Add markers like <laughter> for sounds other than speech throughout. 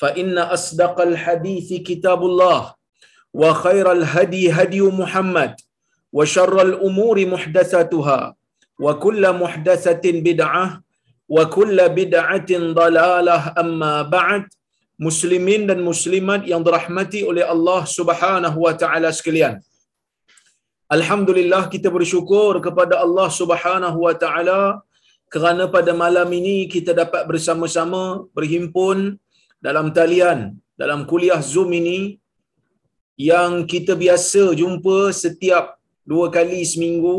فإن أصدق الحديث كتاب الله وخير الهدي هدي محمد وشر الأمور محدثاتها وكل محدثة بدعة وكل بدعة ضلالة أما بعد muslimin dan muslimat yang dirahmati oleh Allah Subhanahu wa taala sekalian. Alhamdulillah kita bersyukur kepada Allah Subhanahu wa taala kerana pada malam ini kita dapat bersama-sama berhimpun dalam talian dalam kuliah Zoom ini yang kita biasa jumpa setiap dua kali seminggu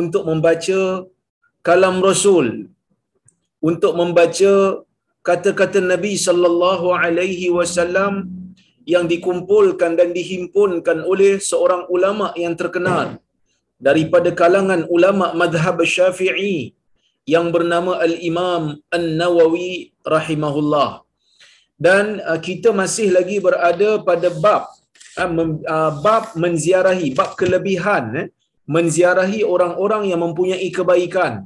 untuk membaca kalam Rasul untuk membaca kata-kata Nabi sallallahu alaihi wasallam yang dikumpulkan dan dihimpunkan oleh seorang ulama yang terkenal daripada kalangan ulama madhab Syafi'i yang bernama Al-Imam An-Nawawi rahimahullah dan uh, kita masih lagi berada pada bab uh, mem, uh, bab menziarahi bab kelebihan eh, menziarahi orang-orang yang mempunyai kebaikan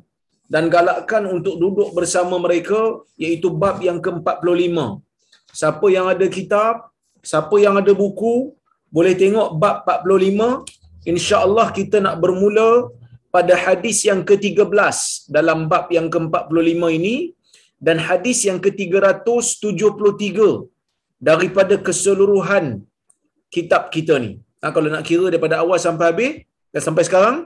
dan galakkan untuk duduk bersama mereka iaitu bab yang ke-45 siapa yang ada kitab siapa yang ada buku boleh tengok bab 45 insya-Allah kita nak bermula pada hadis yang ke-13 dalam bab yang ke-45 ini dan hadis yang ke-373 daripada keseluruhan kitab kita ni. Ha, kalau nak kira daripada awal sampai habis dan sampai sekarang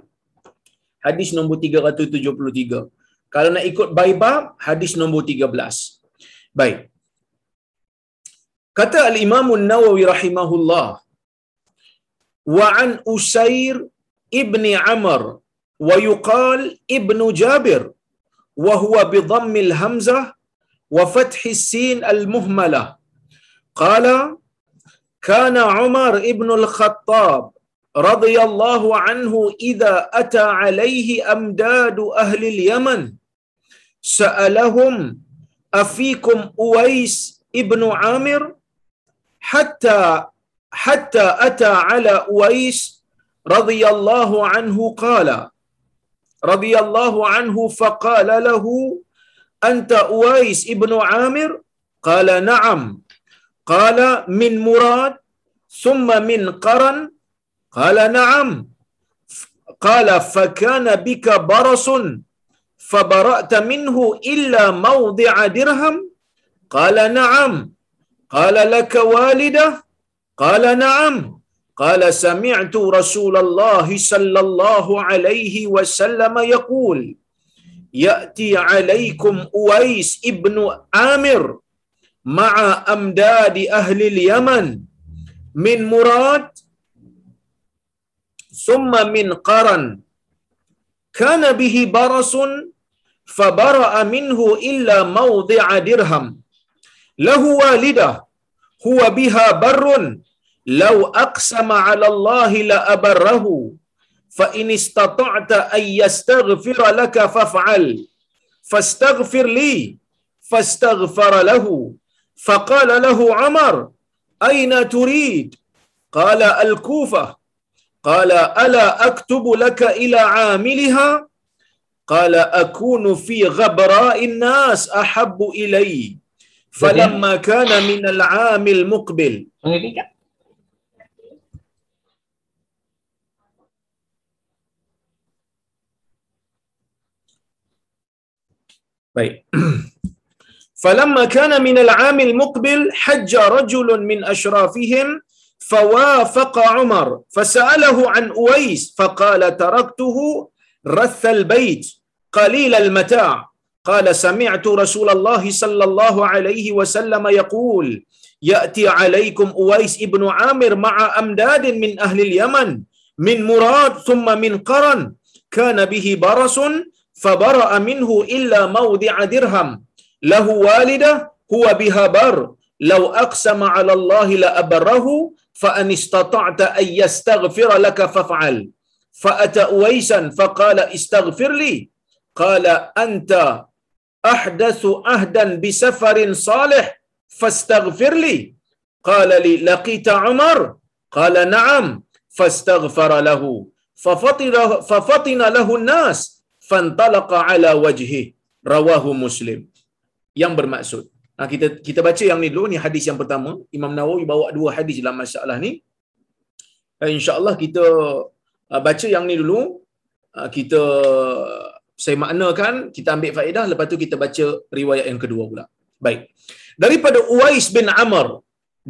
hadis nombor 373. Kalau nak ikut by bab hadis nombor 13. Baik. Kata al-Imam An-Nawawi rahimahullah wa an Usair ibni Amr wa yuqal ibnu Jabir وهو بضم الهمزة وفتح السين المهملة. قال كان عمر ابن الخطاب رضي الله عنه إذا أتى عليه أمداد أهل اليمن سألهم أفيكم أويس ابن عامر؟ حتى حتى أتى على أويس رضي الله عنه قال رضي الله عنه فقال له أنت أويس ابن عامر قال نعم قال من مراد ثم من قرن قال نعم قال فكان بك برص فبرأت منه إلا موضع درهم قال نعم قال لك والده قال نعم قال سمعت رسول الله صلى الله عليه وسلم يقول يأتي عليكم أويس ابن عامر مع أمداد أهل اليمن من مراد ثم من قرن. كان به برص فبرأ منه إلا موضع درهم. له والدة هو بها بر لو أقسم على الله لأبره فإن استطعت أن يستغفر لك فافعل. فاستغفر لي فاستغفر له. فقال له عمر أين تريد؟ قال الكوفة. قال ألا أكتب لك إلى عاملها؟ قال أكون في غبراء الناس أحب إلي. فلما كان من العام المقبل. Baik. فلما كان من العام المقبل حج رجل من أشرافهم فوافق عمر فسأله عن أويس فقال تركته رث البيت قليل المتاع قال سمعت رسول الله صلى الله عليه وسلم يقول يأتي عليكم أويس ابن عامر مع أمداد من أهل اليمن من مراد ثم من قرن كان به برص فبرأ منه إلا موضع درهم. له والدة هو بها بر. لو أقسم على الله لأبره فأن استطعت أن يستغفر لك فافعل. فأتى أويسا فقال استغفر لي. قال أنت أحدث عهدا بسفر صالح فاستغفر لي. قال لي لقيت عمر؟ قال نعم فاستغفر له. ففطن, ففطن له الناس. fantalaqa ala wajhi. Rawahu muslim. Yang bermaksud. Nah, kita kita baca yang ni dulu. Ni hadis yang pertama. Imam Nawawi bawa dua hadis dalam masalah ni. Ha, insyaallah kita ha, baca yang ni dulu. Kita saya maknakan kita ambil faedah. Lepas tu kita baca riwayat yang kedua pula. Baik. Daripada Uwais bin Amr.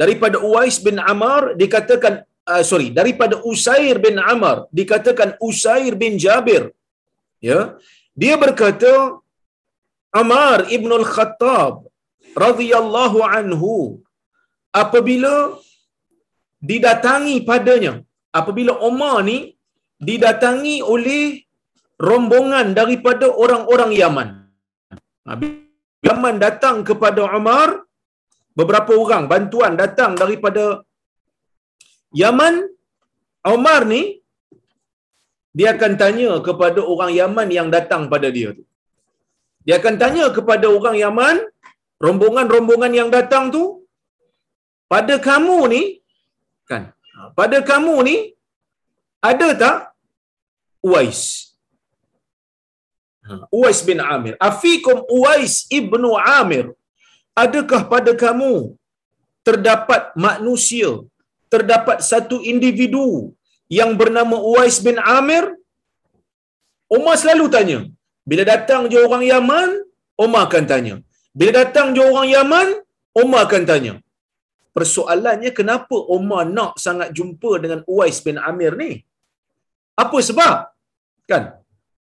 Daripada Uwais bin Amr dikatakan uh, sorry. Daripada Usair bin Amr dikatakan Usair bin Jabir Ya. Dia berkata Amar ibn al-Khattab radhiyallahu anhu apabila didatangi padanya apabila Umar ni didatangi oleh rombongan daripada orang-orang Yaman. Yaman datang kepada Umar beberapa orang bantuan datang daripada Yaman Umar ni dia akan tanya kepada orang Yaman yang datang pada dia tu dia akan tanya kepada orang Yaman, rombongan-rombongan yang datang tu, pada kamu ni, kan? Pada kamu ni, ada tak Uwais? Uwais bin Amir. Afikum Uwais ibnu Amir. Adakah pada kamu terdapat manusia, terdapat satu individu yang bernama Uwais bin Amir? Umar selalu tanya, bila datang je orang Yaman, Umar akan tanya. Bila datang je orang Yaman, Umar akan tanya. Persoalannya kenapa Umar nak sangat jumpa dengan Uwais bin Amir ni? Apa sebab? Kan?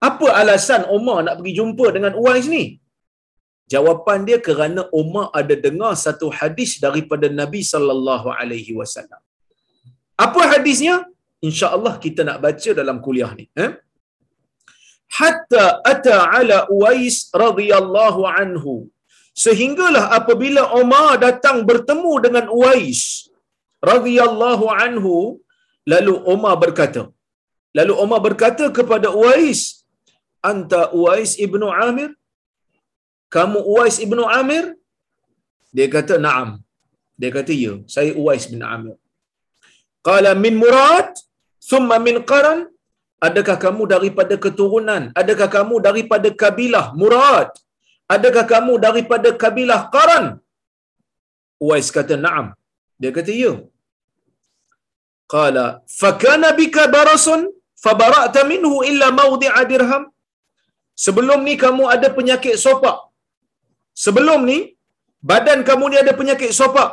Apa alasan Umar nak pergi jumpa dengan Uwais ni? Jawapan dia kerana Umar ada dengar satu hadis daripada Nabi sallallahu alaihi wasallam. Apa hadisnya? Insya-Allah kita nak baca dalam kuliah ni, eh? hatta ata ala Uwais radhiyallahu anhu. Sehinggalah apabila Umar datang bertemu dengan Uwais radhiyallahu anhu lalu Umar berkata lalu Umar berkata kepada Uwais anta Uwais ibnu Amir? Kamu Uwais ibnu Amir? Dia kata na'am. Dia kata ya saya Uwais bin Amir. Qala min murad thumma min qaran Adakah kamu daripada keturunan? Adakah kamu daripada kabilah Murad? Adakah kamu daripada kabilah Qaran? Uwais kata, "Na'am." Dia kata, "Ya." Qala, "Fakana bika barasun fabara'ta minhu illa mawdi'a dirham?" Sebelum ni kamu ada penyakit sopak. Sebelum ni badan kamu ni ada penyakit sopak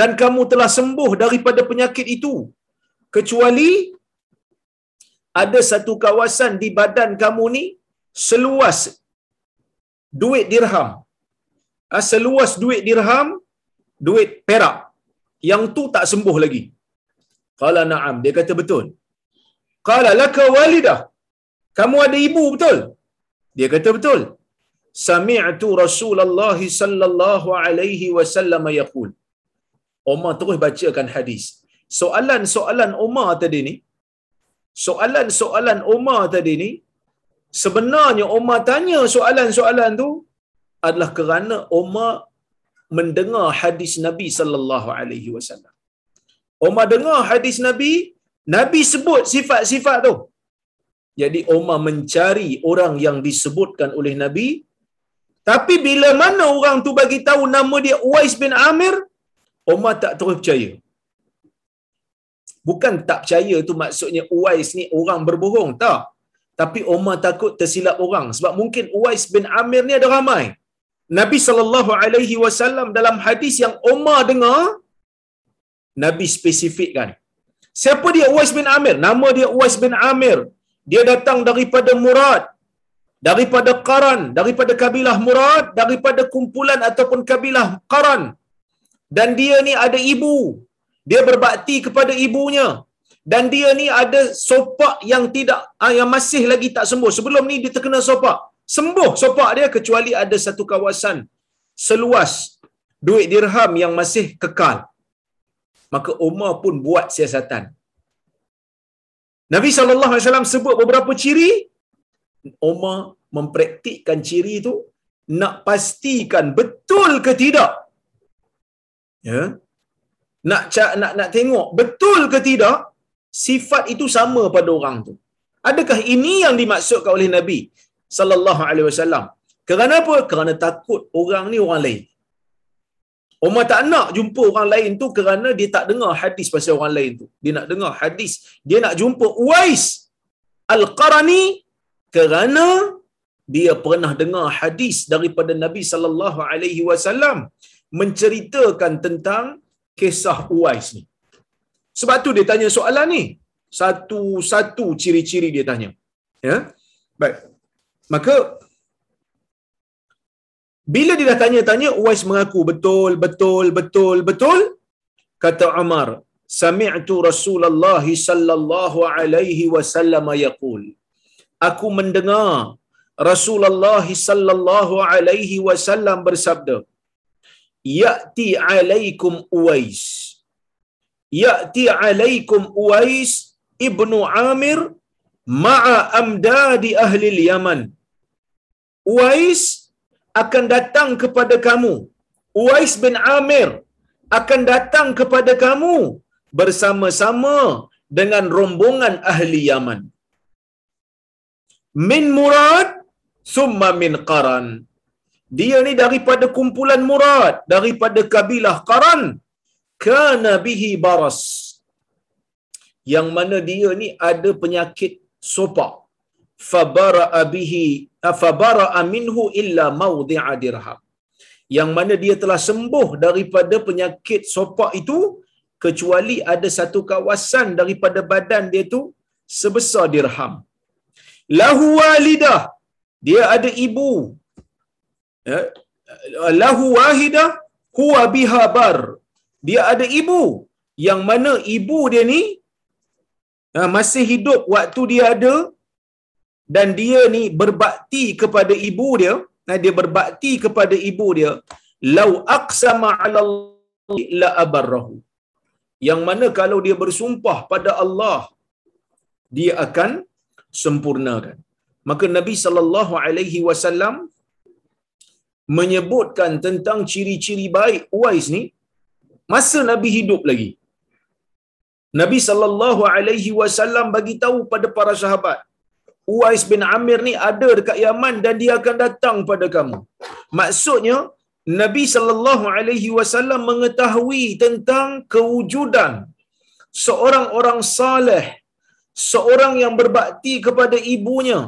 dan kamu telah sembuh daripada penyakit itu kecuali ada satu kawasan di badan kamu ni seluas duit dirham. Ha, seluas duit dirham, duit perak. Yang tu tak sembuh lagi. Qala na'am. Dia kata betul. Qala laka walidah. Kamu ada ibu betul? Dia kata betul. Sami'tu Rasulullah sallallahu alaihi wasallam yaqul. Umar terus bacakan hadis. Soalan-soalan Umar tadi ni, soalan-soalan Umar tadi ni sebenarnya Umar tanya soalan-soalan tu adalah kerana Umar mendengar hadis Nabi sallallahu alaihi wasallam. Umar dengar hadis Nabi Nabi sebut sifat-sifat tu. Jadi Umar mencari orang yang disebutkan oleh Nabi. Tapi bila mana orang tu bagi tahu nama dia Uwais bin Amir, Umar tak terus percaya. Bukan tak percaya tu maksudnya Uwais ni orang berbohong, tak. Tapi Umar takut tersilap orang sebab mungkin Uwais bin Amir ni ada ramai. Nabi sallallahu alaihi wasallam dalam hadis yang Umar dengar Nabi spesifikkan. Siapa dia Uwais bin Amir? Nama dia Uwais bin Amir. Dia datang daripada Murad, daripada Qaran, daripada kabilah Murad, daripada kumpulan ataupun kabilah Qaran. Dan dia ni ada ibu. Dia berbakti kepada ibunya. Dan dia ni ada sopak yang tidak ah, yang masih lagi tak sembuh. Sebelum ni dia terkena sopak. Sembuh sopak dia kecuali ada satu kawasan seluas duit dirham yang masih kekal. Maka Umar pun buat siasatan. Nabi SAW sebut beberapa ciri. Umar mempraktikkan ciri itu nak pastikan betul ke tidak. Ya. Nak nak nak tengok betul ke tidak sifat itu sama pada orang tu. Adakah ini yang dimaksudkan oleh Nabi sallallahu alaihi wasallam? Kerana apa? Kerana takut orang ni orang lain. Umar tak nak jumpa orang lain tu kerana dia tak dengar hadis pasal orang lain tu. Dia nak dengar hadis. Dia nak jumpa Uwais Al-Qarani kerana dia pernah dengar hadis daripada Nabi sallallahu alaihi wasallam menceritakan tentang kisah Uwais ni. Sebab tu dia tanya soalan ni. Satu-satu ciri-ciri dia tanya. Ya. Baik. Maka bila dia dah tanya-tanya, Uwais mengaku betul, betul, betul, betul. Kata Umar, Sami'tu Rasulullah sallallahu alaihi wasallam yaqul. Aku mendengar Rasulullah sallallahu alaihi wasallam bersabda, Ya'ti alaikum Uwais. Ya'ti alaikum Uwais ibnu Amir ma'a amdadi ahli Yaman. Uwais akan datang kepada kamu. Uwais bin Amir akan datang kepada kamu bersama-sama dengan rombongan ahli Yaman. Min Murad summa min Qaran. Dia ni daripada kumpulan Murad, daripada kabilah Qaran. Kana bihi baras. Yang mana dia ni ada penyakit sopak. Fabara'a bihi fabara'a minhu illa mawdi'a dirham yang mana dia telah sembuh daripada penyakit sopak itu kecuali ada satu kawasan daripada badan dia tu sebesar dirham lahu walidah dia ada ibu lahu wahidah huwa biha bar. Dia ada ibu. Yang mana ibu dia ni ha, masih hidup waktu dia ada dan dia ni berbakti kepada ibu dia. Nah dia berbakti kepada ibu dia. Lau aqsama 'ala la abarrahu. Yang mana kalau dia bersumpah pada Allah dia akan sempurnakan. Maka Nabi sallallahu alaihi wasallam menyebutkan tentang ciri-ciri baik Uwais ni masa Nabi hidup lagi Nabi sallallahu alaihi wasallam bagi tahu pada para sahabat Uwais bin Amir ni ada dekat Yaman dan dia akan datang pada kamu. Maksudnya Nabi sallallahu alaihi wasallam mengetahui tentang kewujudan seorang orang saleh, seorang yang berbakti kepada ibunya,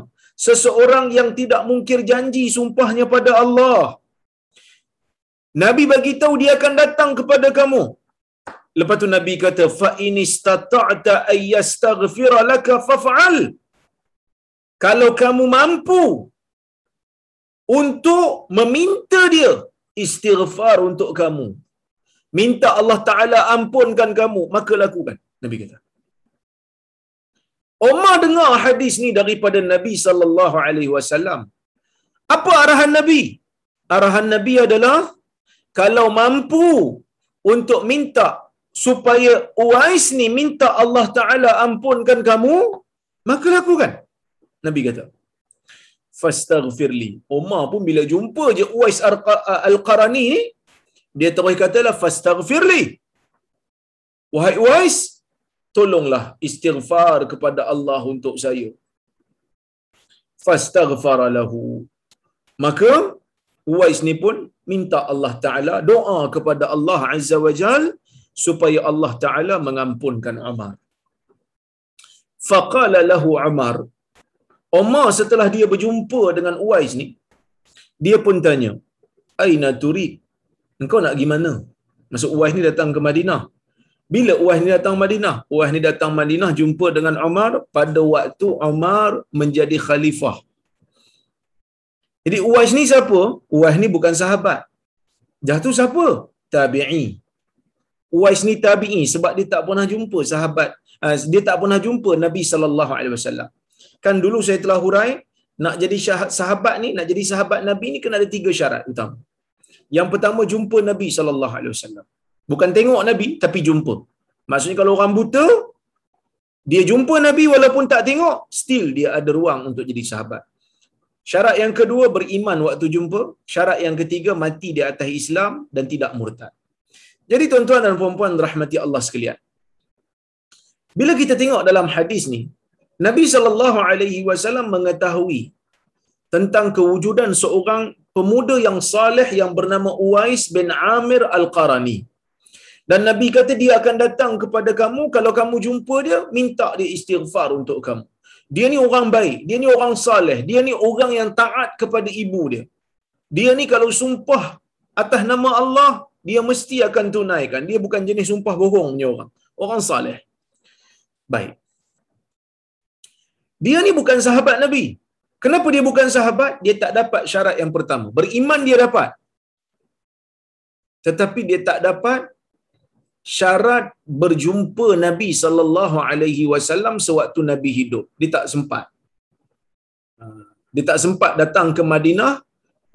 seseorang yang tidak mungkir janji sumpahnya pada Allah. Nabi bagi tahu dia akan datang kepada kamu. Lepas tu Nabi kata fa in istata'ta ay yastaghfira laka faf'al. Fa kalau kamu mampu untuk meminta dia istighfar untuk kamu minta Allah Taala ampunkan kamu maka lakukan nabi kata Umar dengar hadis ni daripada Nabi sallallahu alaihi wasallam apa arahan nabi arahan nabi adalah kalau mampu untuk minta supaya Uwais ni minta Allah Taala ampunkan kamu maka lakukan Nabi kata. Fastaghfirli. Umar pun bila jumpa je Uwais Al-Qarani ni, dia terus katalah fastaghfirli. Wahai Uwais, tolonglah istighfar kepada Allah untuk saya. Fastaghfara lahu. Maka Uwais ni pun minta Allah Taala doa kepada Allah Azza wa Jal supaya Allah Taala mengampunkan Umar. Faqala lahu Umar Umar setelah dia berjumpa dengan Uwais ni dia pun tanya aina turid engkau nak pergi mana? Maksud Uwais ni datang ke Madinah bila Uwais ni datang Madinah? Uwais ni datang Madinah jumpa dengan Umar pada waktu Umar menjadi khalifah. Jadi Uwais ni siapa? Uwais ni bukan sahabat. Jatuh siapa? Tabi'i. Uwais ni tabi'i sebab dia tak pernah jumpa sahabat. Ah, dia tak pernah jumpa Nabi sallallahu alaihi wasallam. Kan dulu saya telah hurai nak jadi sahabat ni, nak jadi sahabat Nabi ni kena ada tiga syarat utama. Yang pertama jumpa Nabi sallallahu alaihi wasallam. Bukan tengok Nabi tapi jumpa. Maksudnya kalau orang buta dia jumpa Nabi walaupun tak tengok, still dia ada ruang untuk jadi sahabat. Syarat yang kedua beriman waktu jumpa, syarat yang ketiga mati di atas Islam dan tidak murtad. Jadi tuan-tuan dan puan-puan rahmati Allah sekalian. Bila kita tengok dalam hadis ni, Nabi sallallahu alaihi wasallam mengetahui tentang kewujudan seorang pemuda yang saleh yang bernama Uwais bin Amir Al-Qarani. Dan Nabi kata dia akan datang kepada kamu kalau kamu jumpa dia minta dia istighfar untuk kamu. Dia ni orang baik, dia ni orang saleh, dia ni orang yang taat kepada ibu dia. Dia ni kalau sumpah atas nama Allah, dia mesti akan tunaikan. Dia bukan jenis sumpah bohong punya orang. Orang saleh. Baik. Dia ni bukan sahabat Nabi. Kenapa dia bukan sahabat? Dia tak dapat syarat yang pertama. Beriman dia dapat. Tetapi dia tak dapat syarat berjumpa Nabi sallallahu alaihi wasallam sewaktu Nabi hidup. Dia tak sempat. Ha, dia tak sempat datang ke Madinah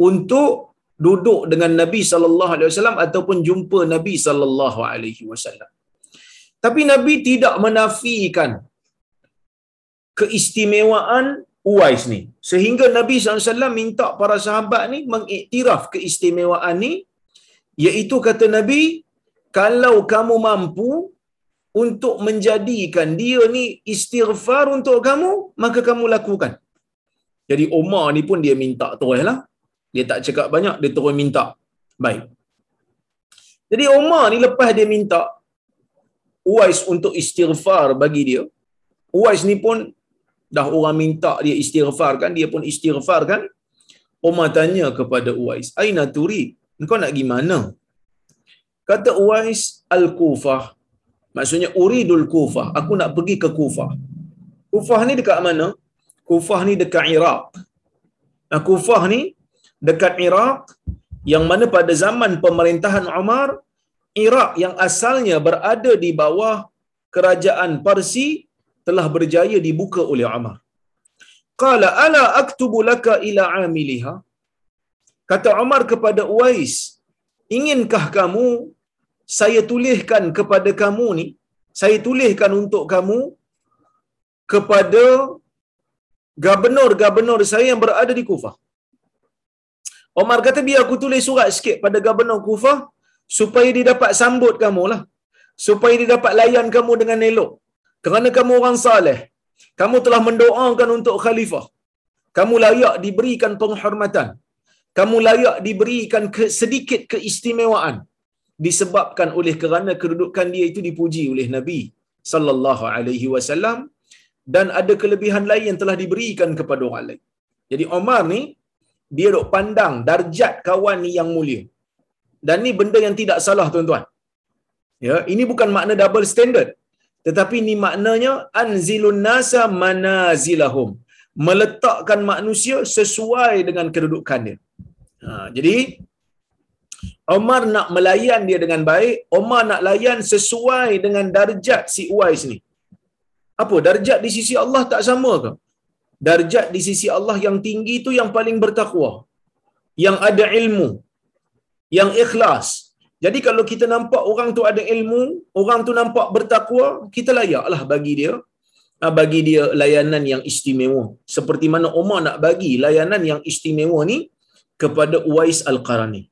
untuk duduk dengan Nabi sallallahu alaihi wasallam ataupun jumpa Nabi sallallahu alaihi wasallam. Tapi Nabi tidak menafikan keistimewaan Uwais ni. Sehingga Nabi SAW minta para sahabat ni mengiktiraf keistimewaan ni iaitu kata Nabi kalau kamu mampu untuk menjadikan dia ni istighfar untuk kamu, maka kamu lakukan. Jadi Umar ni pun dia minta terus lah. Dia tak cakap banyak, dia terus minta. Baik. Jadi Umar ni lepas dia minta Uwais untuk istighfar bagi dia, Uwais ni pun dah orang minta dia istighfar kan, dia pun istighfar kan. Umar tanya kepada Uwais, Aina turi? Kau nak pergi mana? Kata Uwais Al-Kufah. Maksudnya Uridul Kufah. Aku nak pergi ke Kufah. Kufah ni dekat mana? Kufah ni dekat Iraq. Nah, Kufah ni dekat Iraq yang mana pada zaman pemerintahan Umar, Iraq yang asalnya berada di bawah kerajaan Parsi telah berjaya dibuka oleh Umar. Qala ala aktubu laka ila amiliha? Kata Umar kepada Uwais, inginkah kamu saya tuliskan kepada kamu ni, saya tuliskan untuk kamu kepada gubernur-gubernur saya yang berada di Kufah. Omar kata biar aku tulis surat sikit pada gubernur Kufah supaya dia dapat sambut kamu lah. Supaya dia dapat layan kamu dengan elok. Kerana kamu orang saleh. Kamu telah mendoakan untuk khalifah. Kamu layak diberikan penghormatan. Kamu layak diberikan sedikit keistimewaan disebabkan oleh kerana kedudukan dia itu dipuji oleh Nabi sallallahu alaihi wasallam dan ada kelebihan lain yang telah diberikan kepada orang lain. Jadi Omar ni dia dok pandang darjat kawan ni yang mulia. Dan ni benda yang tidak salah tuan-tuan. Ya, ini bukan makna double standard. Tetapi ini maknanya anzilun nasa manazilahum. Meletakkan manusia sesuai dengan kedudukan dia. Ha, jadi Omar nak melayan dia dengan baik, Omar nak layan sesuai dengan darjat si Uwais ni. Apa? Darjat di sisi Allah tak sama ke? Darjat di sisi Allah yang tinggi tu yang paling bertakwa. Yang ada ilmu. Yang ikhlas. Jadi kalau kita nampak orang tu ada ilmu, orang tu nampak bertakwa, kita layaklah bagi dia ah, bagi dia layanan yang istimewa. Seperti mana Omar nak bagi layanan yang istimewa ni kepada Uwais Al-Qarani.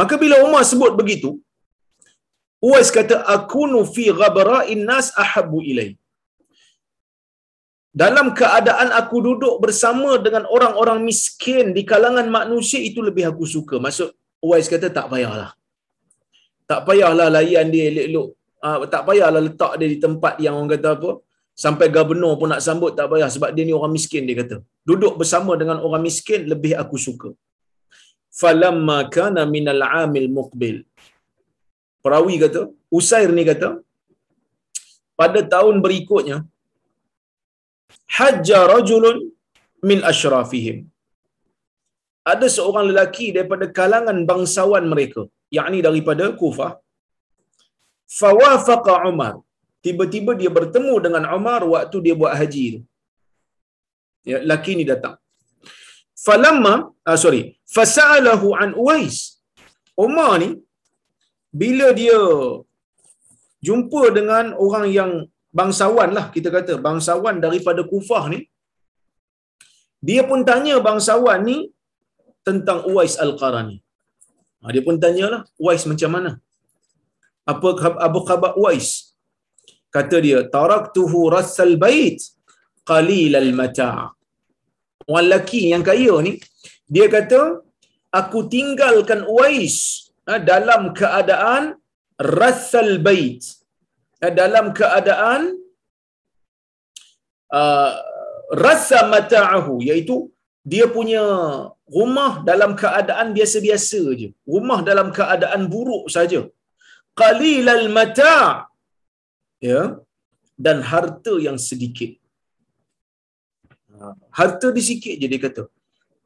Maka bila Umar sebut begitu, Uwais kata akunu fi ghabra'in nas ahabbu ilai. Dalam keadaan aku duduk bersama dengan orang-orang miskin di kalangan manusia itu lebih aku suka. Maksud Uwais kata tak payahlah. Tak payahlah layan dia elok-elok. Uh, tak payahlah letak dia di tempat yang orang kata apa. Sampai gubernur pun nak sambut tak payah sebab dia ni orang miskin dia kata. Duduk bersama dengan orang miskin lebih aku suka. Falamma kana minal amil muqbil. Perawi kata, Usair ni kata, pada tahun berikutnya, hajja rajulun min ashrafihim. Ada seorang lelaki daripada kalangan bangsawan mereka, yakni daripada Kufah. Fawafaqa Umar. Tiba-tiba dia bertemu dengan Umar waktu dia buat haji tu. Ya, lelaki ni datang. Falamma, ah, sorry, fasa'alahu an Uwais. Umar ni, bila dia jumpa dengan orang yang bangsawan lah kita kata bangsawan daripada Kufah ni dia pun tanya bangsawan ni tentang Uwais Al-Qarani. Ha, dia pun tanyalah Uwais macam mana? Apa apa khabar Uwais? Kata dia taraktuhu rasal bait qalilal mata'. Lelaki yang kaya ni dia kata aku tinggalkan Uwais ha, dalam keadaan rasal bait Eh, dalam keadaan uh, rasa mata'ahu iaitu dia punya rumah dalam keadaan biasa-biasa je rumah dalam keadaan buruk saja. Qalilal mata' ya dan harta yang sedikit. Harta dia sikit je dia kata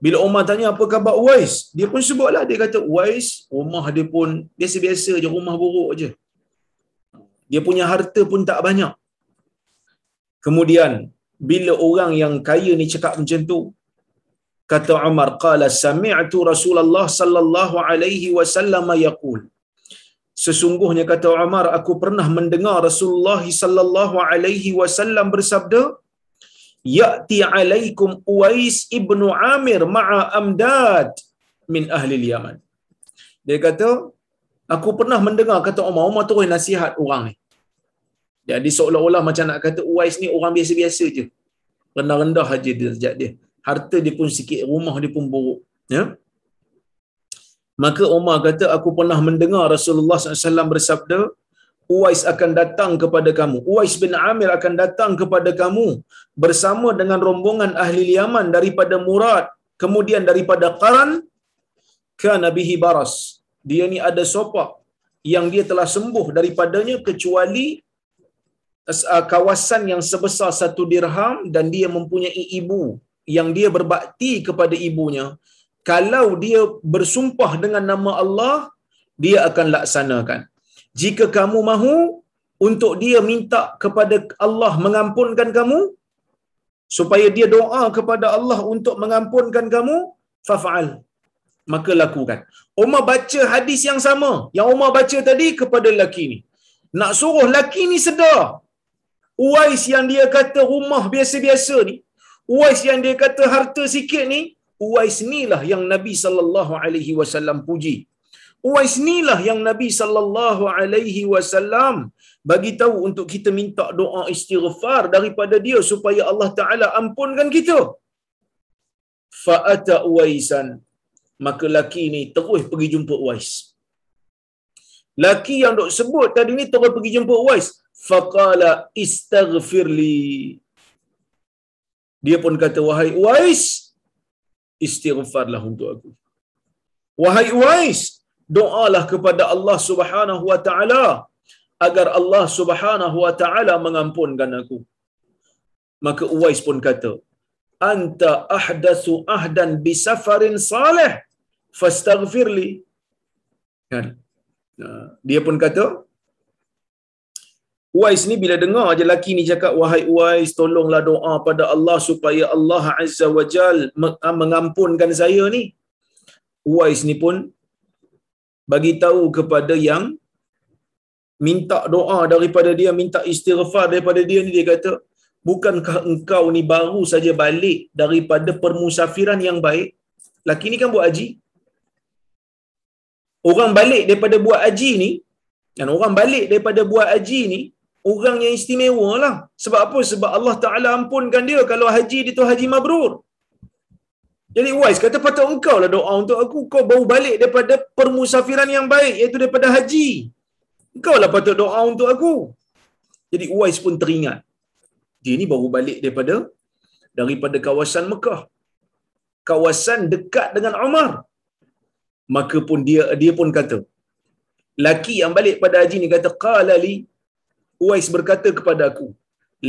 bila Umar tanya apa khabar Uwais? Dia pun sebutlah dia kata Uwais rumah dia pun biasa-biasa je rumah buruk je. Dia punya harta pun tak banyak. Kemudian bila orang yang kaya ni cakap macam tu, kata Umar qala sami'tu Rasulullah sallallahu alaihi wasallam yaqul. Sesungguhnya kata Umar aku pernah mendengar Rasulullah sallallahu alaihi wasallam bersabda Ya'ti alaikum Uwais ibnu Amir ma'a Amdad min ahli Yaman. Dia kata Aku pernah mendengar kata Umar, Umar terus nasihat orang ni. Jadi seolah-olah macam nak kata Uwais ni orang biasa-biasa je. Rendah-rendah aja dia sejak dia. Harta dia pun sikit, rumah dia pun buruk. Ya? Maka Umar kata, aku pernah mendengar Rasulullah SAW bersabda, Uwais akan datang kepada kamu. Uwais bin Amir akan datang kepada kamu bersama dengan rombongan ahli Yaman daripada Murad, kemudian daripada Qaran, kana bihi baras. Dia ni ada sopak yang dia telah sembuh daripadanya kecuali uh, kawasan yang sebesar satu dirham dan dia mempunyai ibu yang dia berbakti kepada ibunya. Kalau dia bersumpah dengan nama Allah dia akan laksanakan jika kamu mahu untuk dia minta kepada Allah mengampunkan kamu supaya dia doa kepada Allah untuk mengampunkan kamu faf'al maka lakukan. Umar baca hadis yang sama yang Umar baca tadi kepada lelaki ni. Nak suruh lelaki ni sedar. Uwais yang dia kata rumah biasa-biasa ni, Uwais yang dia kata harta sikit ni, Uwais inilah yang Nabi sallallahu alaihi wasallam puji. Uwais inilah yang Nabi sallallahu alaihi wasallam bagi tahu untuk kita minta doa istighfar daripada dia supaya Allah Taala ampunkan kita. Fa'ata Uwaisan maka laki ni terus pergi jumpa Uwais. Laki yang dok sebut tadi ni terus pergi jumpa Uwais. Faqala istaghfirli. Dia pun kata, wahai Uwais, istighfarlah untuk aku. Wahai Uwais, doalah kepada Allah subhanahu wa ta'ala agar Allah subhanahu wa ta'ala mengampunkan aku. Maka Uwais pun kata, anta ahdasu ahdan bisafarin salih fastaghfirli. Kan? Dia pun kata Uwais ni bila dengar je laki ni cakap wahai Uwais tolonglah doa pada Allah supaya Allah Azza wa Jal ah, mengampunkan saya ni Uwais ni pun bagi tahu kepada yang minta doa daripada dia minta istighfar daripada dia ni dia kata bukankah engkau ni baru saja balik daripada permusafiran yang baik laki ni kan buat haji orang balik daripada buat haji ni Dan orang balik daripada buat haji ni, orang yang istimewa lah. Sebab apa? Sebab Allah Ta'ala ampunkan dia kalau haji dia tu haji mabrur. Jadi Uwais kata patut engkau lah doa untuk aku. Kau baru balik daripada permusafiran yang baik iaitu daripada haji. Engkau lah patut doa untuk aku. Jadi Uwais pun teringat. Dia ni baru balik daripada daripada kawasan Mekah. Kawasan dekat dengan Umar. Maka pun dia dia pun kata, laki yang balik pada haji ni kata qala li Uwais berkata kepada aku,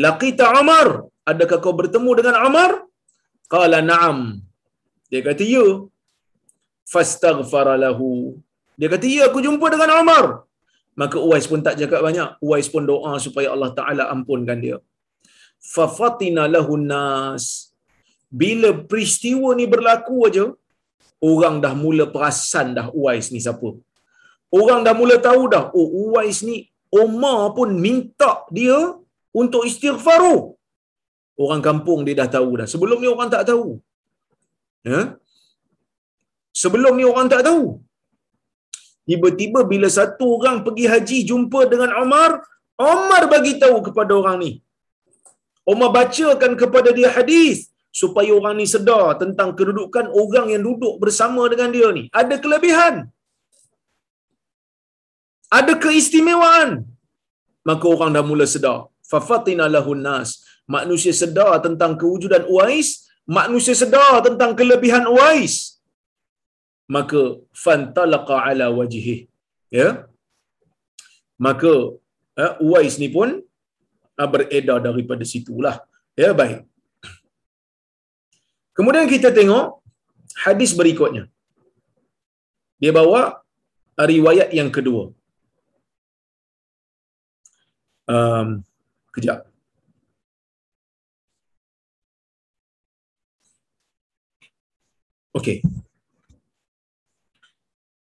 laqita Umar, adakah kau bertemu dengan Umar? Qala na'am. Dia kata ya. Fastaghfara lahu. Dia kata ya aku jumpa dengan Umar. Maka Uwais pun tak cakap banyak. Uwais pun doa supaya Allah Taala ampunkan dia. Fafatina lahu nas. Bila peristiwa ni berlaku aja, orang dah mula perasan dah Uwais ni siapa. Orang dah mula tahu dah, oh Uwais ni Umar pun minta dia untuk istighfar. Orang kampung dia dah tahu dah. Sebelum ni orang tak tahu. Ya? Sebelum ni orang tak tahu. Tiba-tiba bila satu orang pergi haji jumpa dengan Umar, Umar bagi tahu kepada orang ni. Umar bacakan kepada dia hadis supaya orang ni sedar tentang kedudukan orang yang duduk bersama dengan dia ni. Ada kelebihan. Ada keistimewaan. Maka orang dah mula sedar. Fafatina lahun nas. Manusia sedar tentang kewujudan Uwais, manusia sedar tentang kelebihan Uwais. Maka fantalaqa ala wajhi. Ya. Maka uh, Uwais ni pun uh, beredar daripada situlah. Ya, baik. Kemudian kita tengok hadis berikutnya. Dia bawa riwayat yang kedua. Um, kejap. Okey.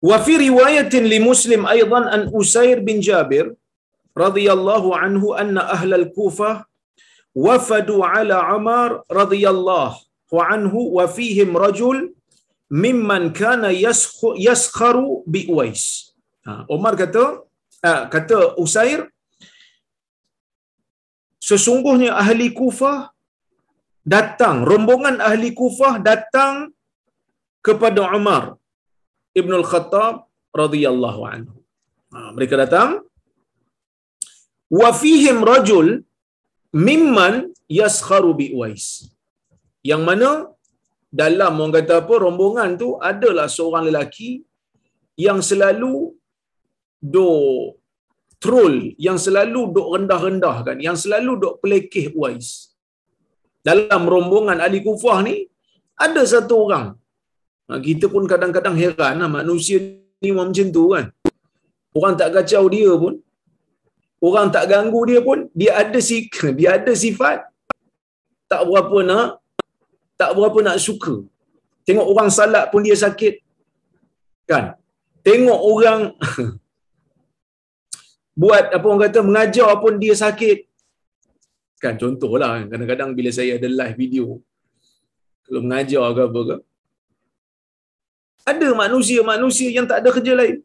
Wa fi riwayatin li Muslim aidan an Usair bin Jabir radhiyallahu anhu anna ahla al-Kufah wafadu ala Umar radhiyallahu anhu wa fihim rajul mimman kana yaskharu bi Uwais. Ha, Umar kata uh, kata Usair sesungguhnya ahli Kufah datang rombongan ahli Kufah datang kepada Umar Ibn Al-Khattab radhiyallahu anhu. Ha, mereka datang wa fihim rajul mimman yaskharu bi Uwais. Yang mana dalam orang kata apa rombongan tu adalah seorang lelaki yang selalu do troll, yang selalu dok rendah-rendahkan, yang selalu dok pelekeh Uwais. Dalam rombongan ahli Kufah ni ada satu orang kita pun kadang-kadang heran lah manusia ni macam tu kan. Orang tak kacau dia pun, orang tak ganggu dia pun, dia ada si <laughs> dia ada sifat tak berapa nak tak berapa nak suka. Tengok orang salat pun dia sakit. Kan? Tengok orang <laughs> buat apa orang kata mengajar pun dia sakit. Kan contohlah kadang-kadang bila saya ada live video kalau mengajar ke apa ke ada manusia-manusia yang tak ada kerja lain.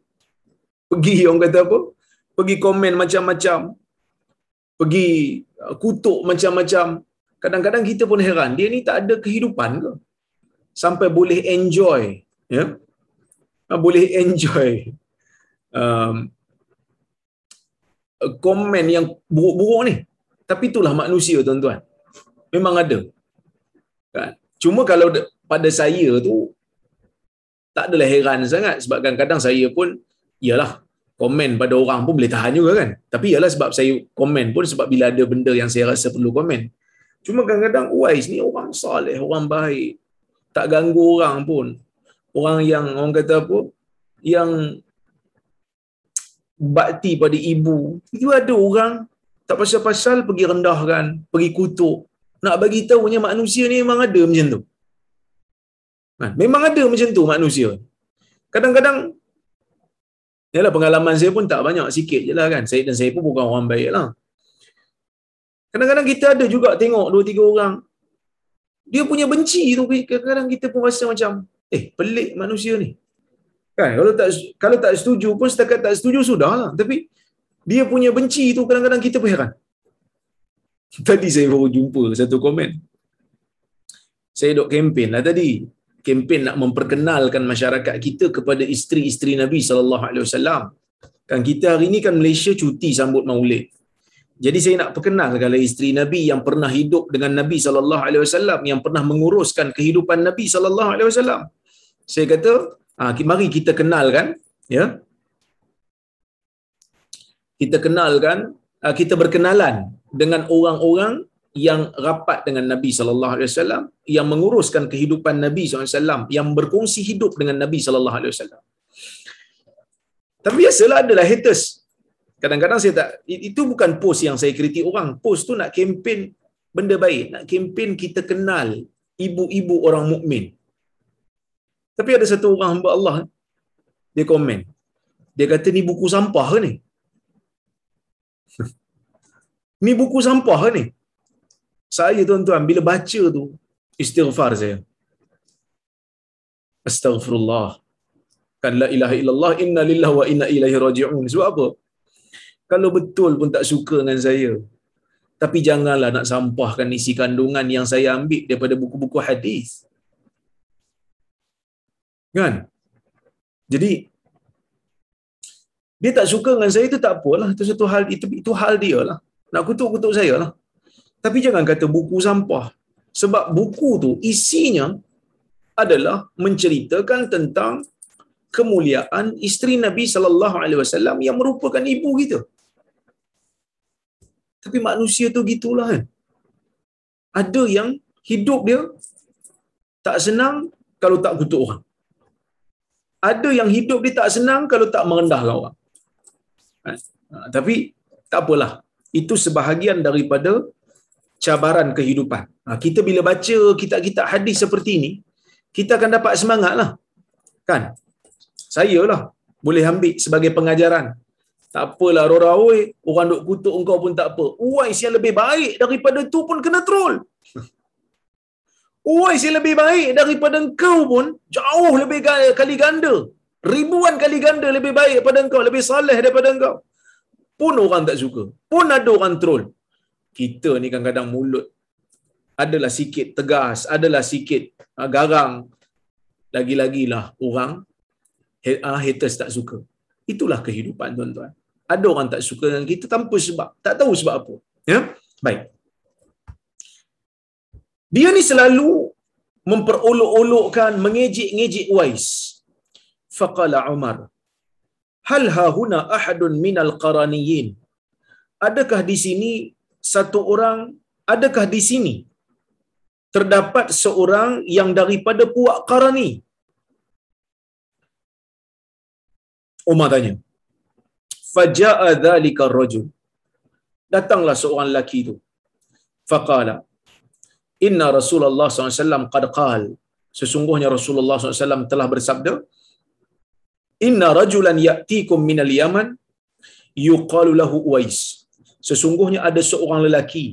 Pergi orang kata apa? Pergi komen macam-macam. Pergi uh, kutuk macam-macam. Kadang-kadang kita pun heran, dia ni tak ada kehidupan ke? Sampai boleh enjoy. Ya? Ah, boleh enjoy um, komen yang buruk-buruk ni. Tapi itulah manusia tuan-tuan. Memang ada. Kan? Cuma kalau pada saya tu, tak adalah heran sangat sebab kadang-kadang saya pun ialah komen pada orang pun boleh tahan juga kan. Tapi ialah sebab saya komen pun sebab bila ada benda yang saya rasa perlu komen. Cuma kadang-kadang wise ni orang soleh orang baik. Tak ganggu orang pun. Orang yang orang kata apa yang bakti pada ibu. Itu ada orang tak pasal-pasal pergi rendahkan pergi kutuk. Nak bagi tahunya manusia ni memang ada macam tu Kan? Memang ada macam tu manusia. Kadang-kadang Yalah pengalaman saya pun tak banyak sikit je lah kan. Saya dan saya pun bukan orang baik lah. Kadang-kadang kita ada juga tengok dua tiga orang. Dia punya benci tu. Kadang-kadang kita pun rasa macam. Eh pelik manusia ni. Kan? Kalau tak kalau tak setuju pun setakat tak setuju sudah lah. Tapi dia punya benci tu kadang-kadang kita berheran. Tadi saya baru jumpa satu komen. Saya dok kempen lah tadi. Kempen nak memperkenalkan masyarakat kita kepada isteri-isteri Nabi sallallahu alaihi wasallam. Kan kita hari ni kan Malaysia cuti sambut Maulid. Jadi saya nak perkenalkan isteri Nabi yang pernah hidup dengan Nabi sallallahu alaihi wasallam yang pernah menguruskan kehidupan Nabi sallallahu alaihi wasallam. Saya kata, ha, mari kita kenalkan ya. Kita kenalkan, ha, kita berkenalan dengan orang-orang yang rapat dengan Nabi sallallahu alaihi wasallam yang menguruskan kehidupan Nabi sallallahu alaihi wasallam yang berkongsi hidup dengan Nabi sallallahu alaihi wasallam. Tapi biasalah adalah haters. Kadang-kadang saya tak itu bukan post yang saya kritik orang. Post tu nak kempen benda baik, nak kempen kita kenal ibu-ibu orang mukmin. Tapi ada satu orang hamba Allah dia komen. Dia kata ni buku sampah ke ni? <laughs> ni buku sampah ke ni? Saya tuan-tuan bila baca tu istighfar saya. Astaghfirullah. Kan la ilaha illallah inna lillahi wa inna ilaihi raji'un. Sebab apa? Kalau betul pun tak suka dengan saya. Tapi janganlah nak sampahkan isi kandungan yang saya ambil daripada buku-buku hadis. Kan? Jadi dia tak suka dengan saya itu tak apalah. Itu satu hal itu itu hal dia lah. Nak kutuk-kutuk saya lah. Tapi jangan kata buku sampah. Sebab buku tu isinya adalah menceritakan tentang kemuliaan isteri Nabi sallallahu alaihi wasallam yang merupakan ibu kita. Tapi manusia tu gitulah kan. Ada yang hidup dia tak senang kalau tak kutuk orang. Ada yang hidup dia tak senang kalau tak merendahkan orang. Ha, tapi tak apalah. Itu sebahagian daripada cabaran kehidupan. Ha, kita bila baca kitab-kitab hadis seperti ini, kita akan dapat semangat lah. Kan? Saya lah boleh ambil sebagai pengajaran. Tak apalah Rora oi, orang duk kutuk engkau pun tak apa. Uwais yang lebih baik daripada tu pun kena troll. Uwais yang lebih baik daripada engkau pun jauh lebih kali ganda. Ribuan kali ganda lebih baik daripada engkau, lebih saleh daripada engkau. Pun orang tak suka. Pun ada orang troll. Kita ni kadang-kadang mulut adalah sikit tegas, adalah sikit uh, garang. Lagi-lagilah orang uh, haters tak suka. Itulah kehidupan tuan-tuan. Ada orang tak suka dengan kita tanpa sebab. Tak tahu sebab apa. Ya? Baik. Dia ni selalu memperolok-olokkan, mengejek-ngejek Wais. Faqala Umar, hal ha huna ahadun minal qaraniyin? Adakah di sini satu orang, adakah di sini terdapat seorang yang daripada puak Qarani? Umar tanya. Faja'a dhalika rajul. Datanglah seorang lelaki itu. Faqala. Inna Rasulullah SAW qad qal. Sesungguhnya Rasulullah SAW telah bersabda. Inna rajulan ya'tikum minal yaman yuqalu lahu Uwais. Sesungguhnya ada seorang lelaki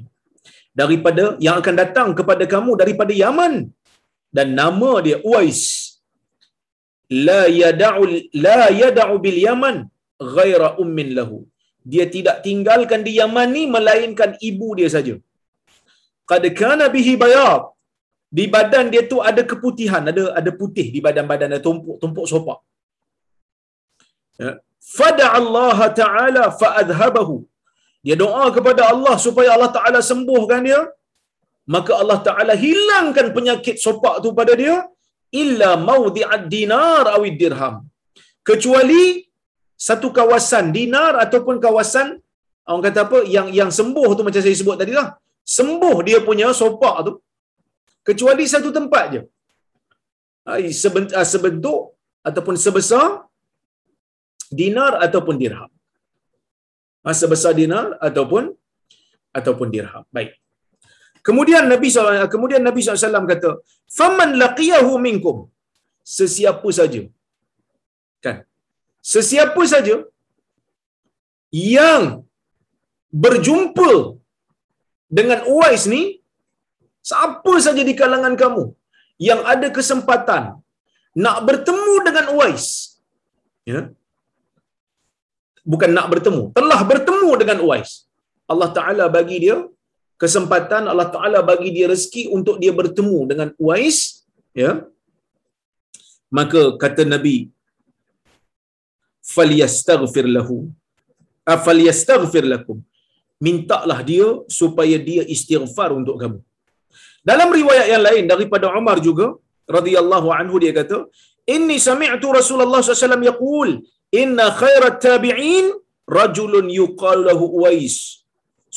daripada yang akan datang kepada kamu daripada Yaman. Dan nama dia Uwais. La yad'u la yad'u bil yaman ghaira ummin lahu. Dia tidak tinggalkan di Yaman ni melainkan ibu dia saja. Qad kana bihi bayad. Di badan dia tu ada keputihan ada ada putih di badan-badan ada tumpuk tumpuk sopak ya. Fada Allah taala fa adhabahu dia doa kepada Allah supaya Allah taala sembuhkan dia. Maka Allah taala hilangkan penyakit sopak tu pada dia. Illa maudhi'ad dinar aw dirham. Kecuali satu kawasan dinar ataupun kawasan orang kata apa yang yang sembuh tu macam saya sebut tadi lah. Sembuh dia punya sopak tu. Kecuali satu tempat je. Ah, sebentuk ataupun sebesar dinar ataupun dirham ah, sebesar dinar ataupun ataupun dirham baik Kemudian Nabi SAW, kemudian Nabi SAW kata, "Faman laqiyahu minkum?" Sesiapa saja. Kan? Sesiapa saja yang berjumpa dengan Uwais ni, siapa saja di kalangan kamu yang ada kesempatan nak bertemu dengan Uwais, ya. Bukan nak bertemu, telah bertemu dengan Uwais. Allah Taala bagi dia kesempatan, Allah Taala bagi dia rezeki untuk dia bertemu dengan Uwais, ya. Maka kata Nabi falyastaghfir lahu. Afal yastaghfir lakum. Mintalah dia supaya dia istighfar untuk kamu. Dalam riwayat yang lain daripada Umar juga radhiyallahu anhu dia kata, "Inni sami'tu Rasulullah SAW yaqul, inna khairat tabi'in rajulun yuqalu lahu Uwais."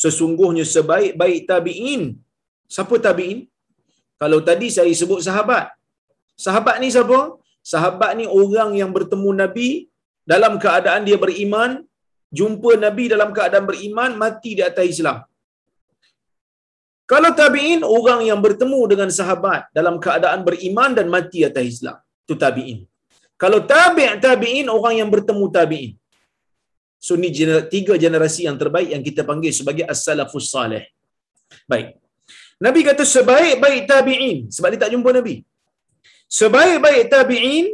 Sesungguhnya sebaik-baik tabi'in. Siapa tabi'in? Kalau tadi saya sebut sahabat. Sahabat ni siapa? Sahabat ni orang yang bertemu Nabi dalam keadaan dia beriman, jumpa Nabi dalam keadaan beriman, mati di atas Islam. Kalau tabi'in, orang yang bertemu dengan sahabat dalam keadaan beriman dan mati atas Islam. Itu tabi'in. Kalau tabi' tabi'in, orang yang bertemu tabi'in. So, ini tiga generasi yang terbaik yang kita panggil sebagai as-salafus salih. Baik. Nabi kata sebaik-baik tabi'in. Sebab dia tak jumpa Nabi. Sebaik-baik tabi'in,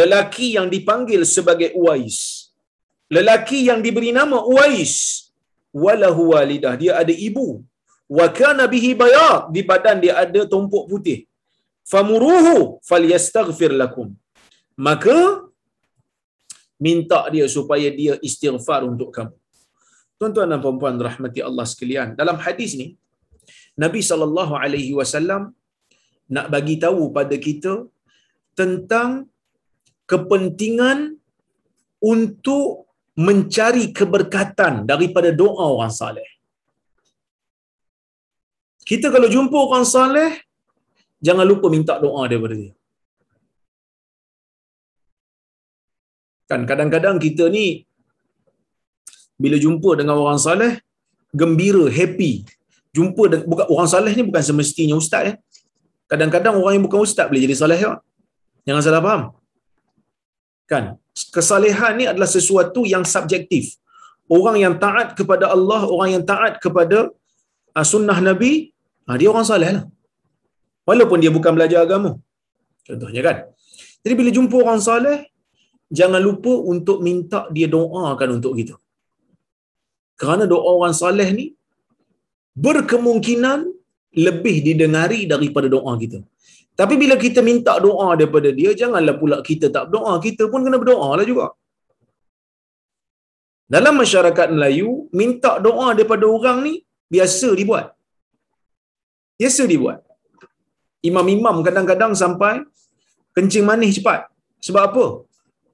lelaki yang dipanggil sebagai Uwais. Lelaki yang diberi nama Uwais. Walahu walidah. Dia ada ibu wa kana bihi bayad di badan dia ada tumpuk putih famuruhu falyastaghfir lakum maka minta dia supaya dia istighfar untuk kamu. Tuan-tuan dan puan-puan rahmati Allah sekalian. Dalam hadis ni Nabi sallallahu alaihi wasallam nak bagi tahu pada kita tentang kepentingan untuk mencari keberkatan daripada doa orang saleh. Kita kalau jumpa orang saleh, jangan lupa minta doa daripada dia. Kan kadang-kadang kita ni bila jumpa dengan orang saleh, gembira, happy. Jumpa dengan, bukan orang saleh ni bukan semestinya ustaz ya. Kadang-kadang orang yang bukan ustaz boleh jadi saleh juga. Jangan salah faham. Kan? Kesalehan ni adalah sesuatu yang subjektif. Orang yang taat kepada Allah, orang yang taat kepada uh, sunnah Nabi, Ha, dia orang saleh lah. Walaupun dia bukan belajar agama. Contohnya kan. Jadi bila jumpa orang saleh, jangan lupa untuk minta dia doakan untuk kita. Kerana doa orang saleh ni, berkemungkinan lebih didengari daripada doa kita. Tapi bila kita minta doa daripada dia, janganlah pula kita tak berdoa. Kita pun kena berdoa lah juga. Dalam masyarakat Melayu, minta doa daripada orang ni, biasa dibuat. Biasa dibuat. Imam-imam kadang-kadang sampai kencing manis cepat. Sebab apa?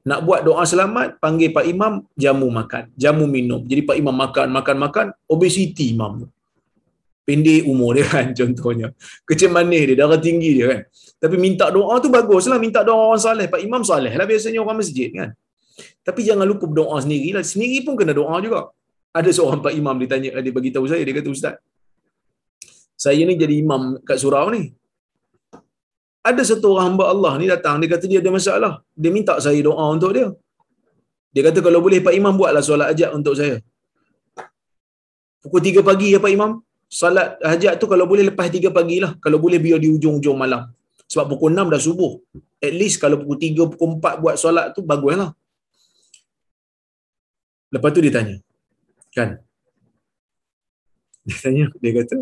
Nak buat doa selamat, panggil Pak Imam, jamu makan. Jamu minum. Jadi Pak Imam makan, makan, makan. Obesiti imam. Pendek umur dia kan <laughs> contohnya. Kencing manis dia, darah tinggi dia kan. Tapi minta doa tu baguslah. Minta doa orang saleh. Pak Imam saleh lah biasanya orang masjid kan. Tapi jangan lupa berdoa sendiri lah. Sendiri pun kena doa juga. Ada seorang Pak Imam dia tanya, dia bagi tahu saya, dia kata, Ustaz, saya ni jadi imam kat surau ni. Ada satu orang hamba Allah ni datang, dia kata dia ada masalah. Dia minta saya doa untuk dia. Dia kata kalau boleh Pak Imam buatlah solat hajat untuk saya. Pukul 3 pagi ya Pak Imam. Salat hajat tu kalau boleh lepas 3 pagi lah. Kalau boleh biar di ujung-ujung malam. Sebab pukul 6 dah subuh. At least kalau pukul 3, pukul 4 buat solat tu bagus lah. Lepas tu dia tanya. Kan? Dia tanya, dia kata,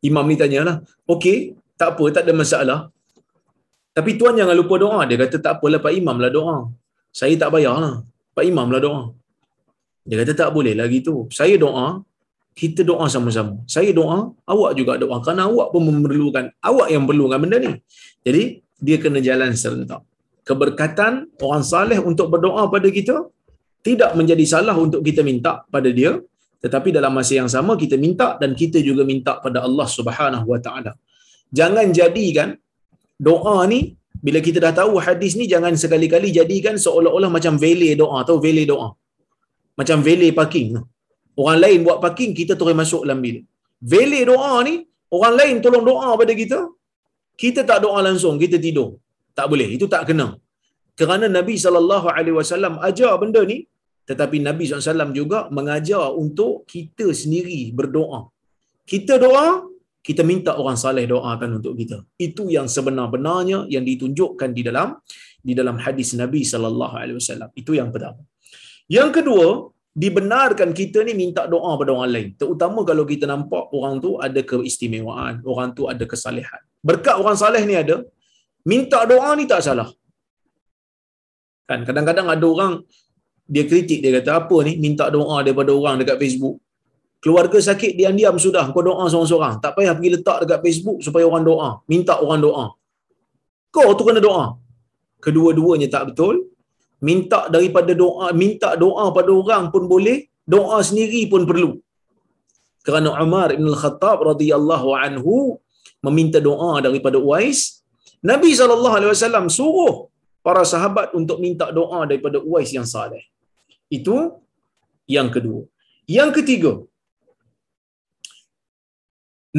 Imam ni tanyalah, okey, tak apa, tak ada masalah. Tapi tuan jangan lupa doa. Dia kata, tak apalah Pak Imam lah doa. Saya tak bayar lah. Pak Imam lah doa. Dia kata, tak boleh lagi tu. Saya doa, kita doa sama-sama. Saya doa, awak juga doa. Kerana awak pun memerlukan, awak yang perlukan benda ni. Jadi, dia kena jalan serentak. Keberkatan orang saleh untuk berdoa pada kita, tidak menjadi salah untuk kita minta pada dia, tetapi dalam masa yang sama kita minta dan kita juga minta pada Allah Subhanahu Taala. Jangan jadikan doa ni bila kita dah tahu hadis ni jangan sekali-kali jadikan seolah-olah macam valet doa atau valet doa. Macam valet parking. Orang lain buat parking kita terus masuk dalam bil. Valet doa ni orang lain tolong doa pada kita, kita tak doa langsung, kita tidur. Tak boleh, itu tak kena. Kerana Nabi wasallam ajar benda ni tetapi Nabi SAW juga mengajar untuk kita sendiri berdoa. Kita doa, kita minta orang saleh doakan untuk kita. Itu yang sebenar-benarnya yang ditunjukkan di dalam di dalam hadis Nabi sallallahu alaihi wasallam. Itu yang pertama. Yang kedua, dibenarkan kita ni minta doa pada orang lain. Terutama kalau kita nampak orang tu ada keistimewaan, orang tu ada kesalehan. Berkat orang saleh ni ada, minta doa ni tak salah. Kan kadang-kadang ada orang dia kritik dia kata apa ni minta doa daripada orang dekat Facebook. Keluarga sakit diam-diam sudah kau doa seorang-seorang. Tak payah pergi letak dekat Facebook supaya orang doa, minta orang doa. Kau tu kena doa. Kedua-duanya tak betul. Minta daripada doa, minta doa pada orang pun boleh, doa sendiri pun perlu. Kerana Umar bin Al-Khattab radhiyallahu anhu meminta doa daripada Uais, Nabi SAW suruh para sahabat untuk minta doa daripada Uais yang saleh. Itu yang kedua. Yang ketiga,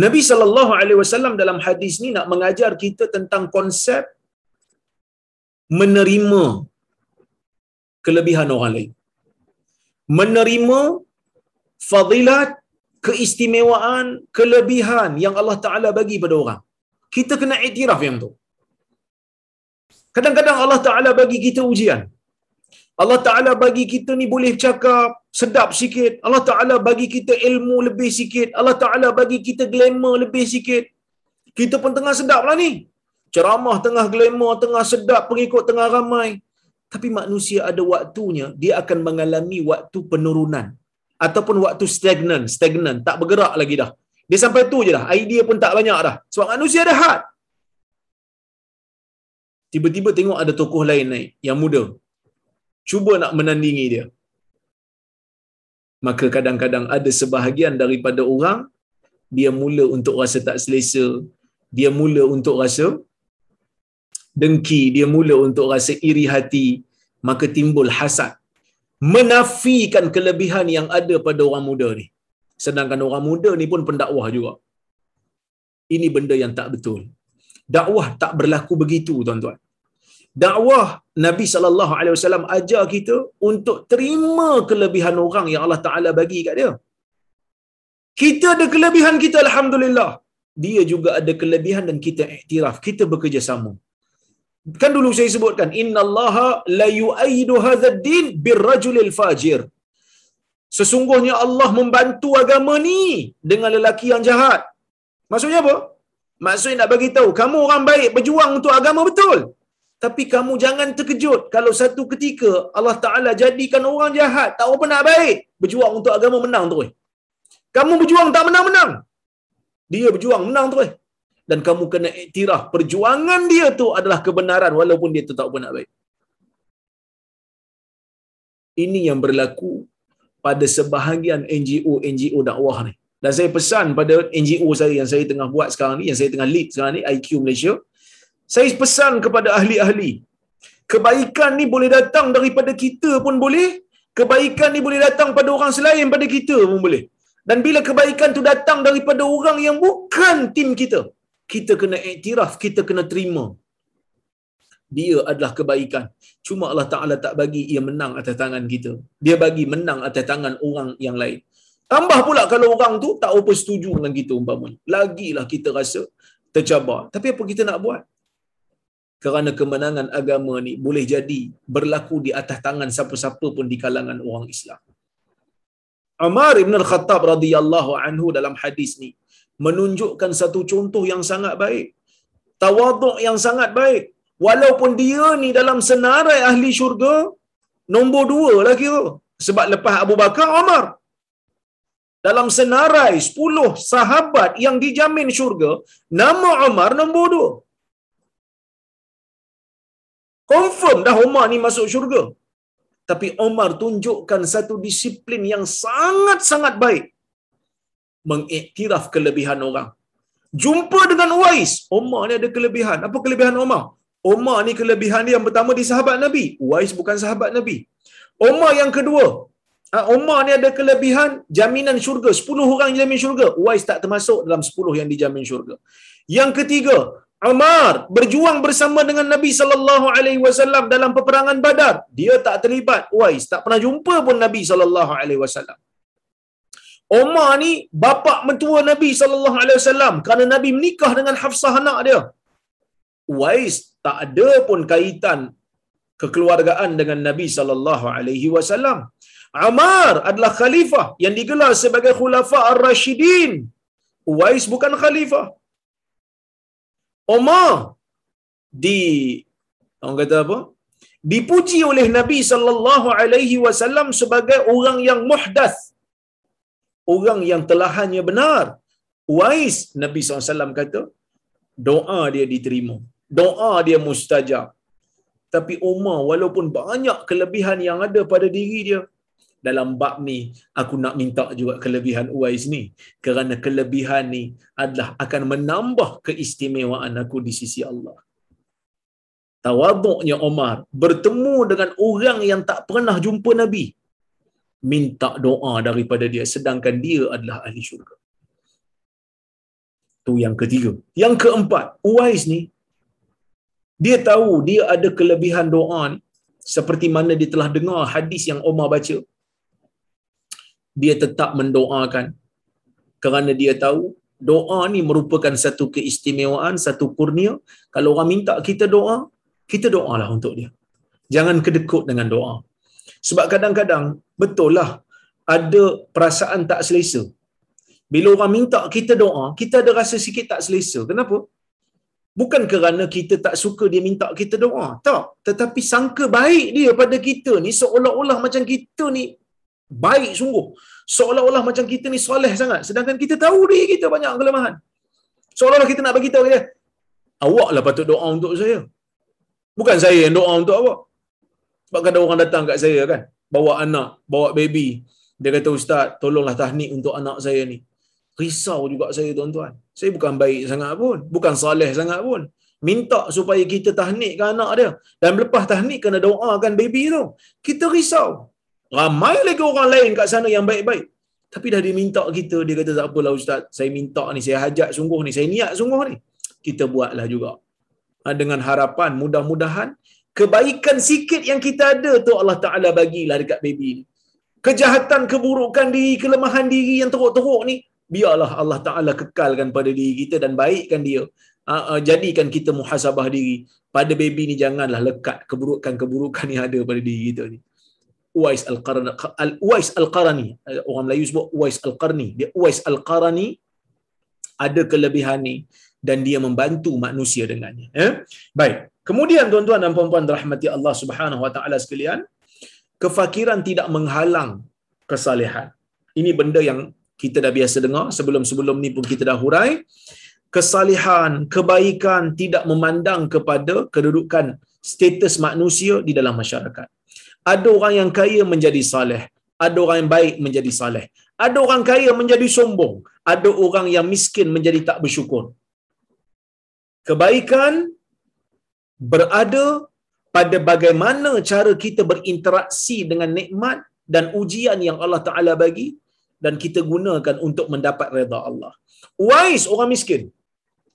Nabi sallallahu alaihi wasallam dalam hadis ni nak mengajar kita tentang konsep menerima kelebihan orang lain. Menerima fadilat, keistimewaan, kelebihan yang Allah Taala bagi pada orang. Kita kena iktiraf yang tu. Kadang-kadang Allah Taala bagi kita ujian. Allah Ta'ala bagi kita ni boleh cakap sedap sikit. Allah Ta'ala bagi kita ilmu lebih sikit. Allah Ta'ala bagi kita glamour lebih sikit. Kita pun tengah sedap lah ni. Ceramah tengah glamour, tengah sedap, pengikut tengah ramai. Tapi manusia ada waktunya, dia akan mengalami waktu penurunan. Ataupun waktu stagnan, stagnan, tak bergerak lagi dah. Dia sampai tu je dah, idea pun tak banyak dah. Sebab manusia ada had. Tiba-tiba tengok ada tokoh lain naik, yang muda cuba nak menandingi dia. Maka kadang-kadang ada sebahagian daripada orang dia mula untuk rasa tak selesa, dia mula untuk rasa dengki, dia mula untuk rasa iri hati, maka timbul hasad. Menafikan kelebihan yang ada pada orang muda ni. Sedangkan orang muda ni pun pendakwah juga. Ini benda yang tak betul. Dakwah tak berlaku begitu, tuan-tuan dakwah Nabi sallallahu alaihi wasallam ajar kita untuk terima kelebihan orang yang Allah Taala bagi kat dia. Kita ada kelebihan kita alhamdulillah. Dia juga ada kelebihan dan kita iktiraf. Kita bekerjasama. Kan dulu saya sebutkan innallaha la yu'ayyidu hadzal birrajulil fajir. Sesungguhnya Allah membantu agama ni dengan lelaki yang jahat. Maksudnya apa? Maksudnya nak bagi tahu kamu orang baik berjuang untuk agama betul. Tapi kamu jangan terkejut kalau satu ketika Allah Ta'ala jadikan orang jahat, tak apa nak baik, berjuang untuk agama menang terus. Kamu berjuang tak menang-menang. Dia berjuang menang terus. Dan kamu kena iktiraf perjuangan dia tu adalah kebenaran walaupun dia tak apa nak baik. Ini yang berlaku pada sebahagian NGO-NGO dakwah ni. Dan saya pesan pada NGO saya yang saya tengah buat sekarang ni, yang saya tengah lead sekarang ni, IQ Malaysia, saya pesan kepada ahli-ahli, kebaikan ni boleh datang daripada kita pun boleh, kebaikan ni boleh datang pada orang selain pada kita pun boleh. Dan bila kebaikan tu datang daripada orang yang bukan tim kita, kita kena iktiraf, kita kena terima. Dia adalah kebaikan. Cuma Allah Ta'ala tak bagi ia menang atas tangan kita. Dia bagi menang atas tangan orang yang lain. Tambah pula kalau orang tu tak apa setuju dengan kita umpamanya. Lagilah kita rasa tercabar. Tapi apa kita nak buat? Kerana kemenangan agama ni boleh jadi berlaku di atas tangan siapa-siapa pun di kalangan orang Islam. Umar ibn al-Khattab radhiyallahu anhu dalam hadis ni menunjukkan satu contoh yang sangat baik. Tawaduk yang sangat baik. Walaupun dia ni dalam senarai ahli syurga, nombor dua lah kira. Sebab lepas Abu Bakar, Umar. Dalam senarai sepuluh sahabat yang dijamin syurga, nama Umar nombor dua. Confirm dah Umar ni masuk syurga. Tapi Umar tunjukkan satu disiplin yang sangat-sangat baik. Mengiktiraf kelebihan orang. Jumpa dengan Uwais. Umar ni ada kelebihan. Apa kelebihan Umar? Umar ni kelebihan dia yang pertama di sahabat Nabi. Uwais bukan sahabat Nabi. Umar yang kedua. Ah, Umar ni ada kelebihan jaminan syurga. Sepuluh orang yang jamin syurga. Uwais tak termasuk dalam sepuluh yang dijamin syurga. Yang ketiga, Umar berjuang bersama dengan Nabi sallallahu alaihi wasallam dalam peperangan Badar. Dia tak terlibat. Uwais tak pernah jumpa pun Nabi sallallahu alaihi wasallam. Umar ni bapa mentua Nabi sallallahu alaihi wasallam kerana Nabi menikah dengan Hafsah anak dia. Uwais tak ada pun kaitan kekeluargaan dengan Nabi sallallahu alaihi wasallam. Amar adalah khalifah yang digelar sebagai khulafa ar-rasyidin. Uwais bukan khalifah. Umar di orang kata apa? Dipuji oleh Nabi sallallahu alaihi wasallam sebagai orang yang muhdath. Orang yang telahannya benar. Uwais Nabi SAW kata doa dia diterima. Doa dia mustajab. Tapi Umar walaupun banyak kelebihan yang ada pada diri dia, dalam bab ni aku nak minta juga kelebihan Uwais ni kerana kelebihan ni adalah akan menambah keistimewaan aku di sisi Allah. Tawaduknya Umar bertemu dengan orang yang tak pernah jumpa Nabi. Minta doa daripada dia sedangkan dia adalah ahli syurga. Tu yang ketiga. Yang keempat, Uwais ni dia tahu dia ada kelebihan doa ni seperti mana dia telah dengar hadis yang Umar baca dia tetap mendoakan kerana dia tahu doa ni merupakan satu keistimewaan, satu kurnia. Kalau orang minta kita doa, kita doalah untuk dia. Jangan kedekut dengan doa. Sebab kadang-kadang betul lah ada perasaan tak selesa. Bila orang minta kita doa, kita ada rasa sikit tak selesa. Kenapa? Bukan kerana kita tak suka dia minta kita doa. Tak. Tetapi sangka baik dia pada kita ni seolah-olah macam kita ni baik sungguh. Seolah-olah macam kita ni soleh sangat. Sedangkan kita tahu diri kita banyak kelemahan. Seolah-olah kita nak bagi tahu dia, awaklah patut doa untuk saya. Bukan saya yang doa untuk awak. Sebab kadang orang datang kat saya kan, bawa anak, bawa baby. Dia kata, Ustaz, tolonglah tahnik untuk anak saya ni. Risau juga saya tuan-tuan. Saya bukan baik sangat pun. Bukan saleh sangat pun. Minta supaya kita tahnikkan anak dia. Dan lepas tahnik, kena doakan baby tu. Kita risau. Ramai lagi orang lain kat sana yang baik-baik. Tapi dah diminta kita, dia kata tak apalah Ustaz, saya minta ni, saya hajat sungguh ni, saya niat sungguh ni. Kita buatlah juga. Ha, dengan harapan mudah-mudahan kebaikan sikit yang kita ada tu Allah Ta'ala bagilah dekat baby ni. Kejahatan, keburukan diri, kelemahan diri yang teruk-teruk ni, biarlah Allah Ta'ala kekalkan pada diri kita dan baikkan dia. Ha, ha, jadikan kita muhasabah diri. Pada baby ni janganlah lekat keburukan-keburukan yang ada pada diri kita ni. Uwais Al-Qarani Uwais Al-Qarani orang Melayu sebut Uwais Al-Qarni. Dia Uwais Al-Qarani ada kelebihan ni dan dia membantu manusia dengannya. Ya? Baik. Kemudian tuan-tuan dan puan-puan rahmati Allah Subhanahu wa taala sekalian kefakiran tidak menghalang kesalehan. Ini benda yang kita dah biasa dengar. Sebelum-sebelum ni pun kita dah hurai. Kesalehan kebaikan tidak memandang kepada kedudukan status manusia di dalam masyarakat ada orang yang kaya menjadi saleh, ada orang yang baik menjadi saleh. Ada orang kaya menjadi sombong, ada orang yang miskin menjadi tak bersyukur. Kebaikan berada pada bagaimana cara kita berinteraksi dengan nikmat dan ujian yang Allah Taala bagi dan kita gunakan untuk mendapat redha Allah. Uwais orang miskin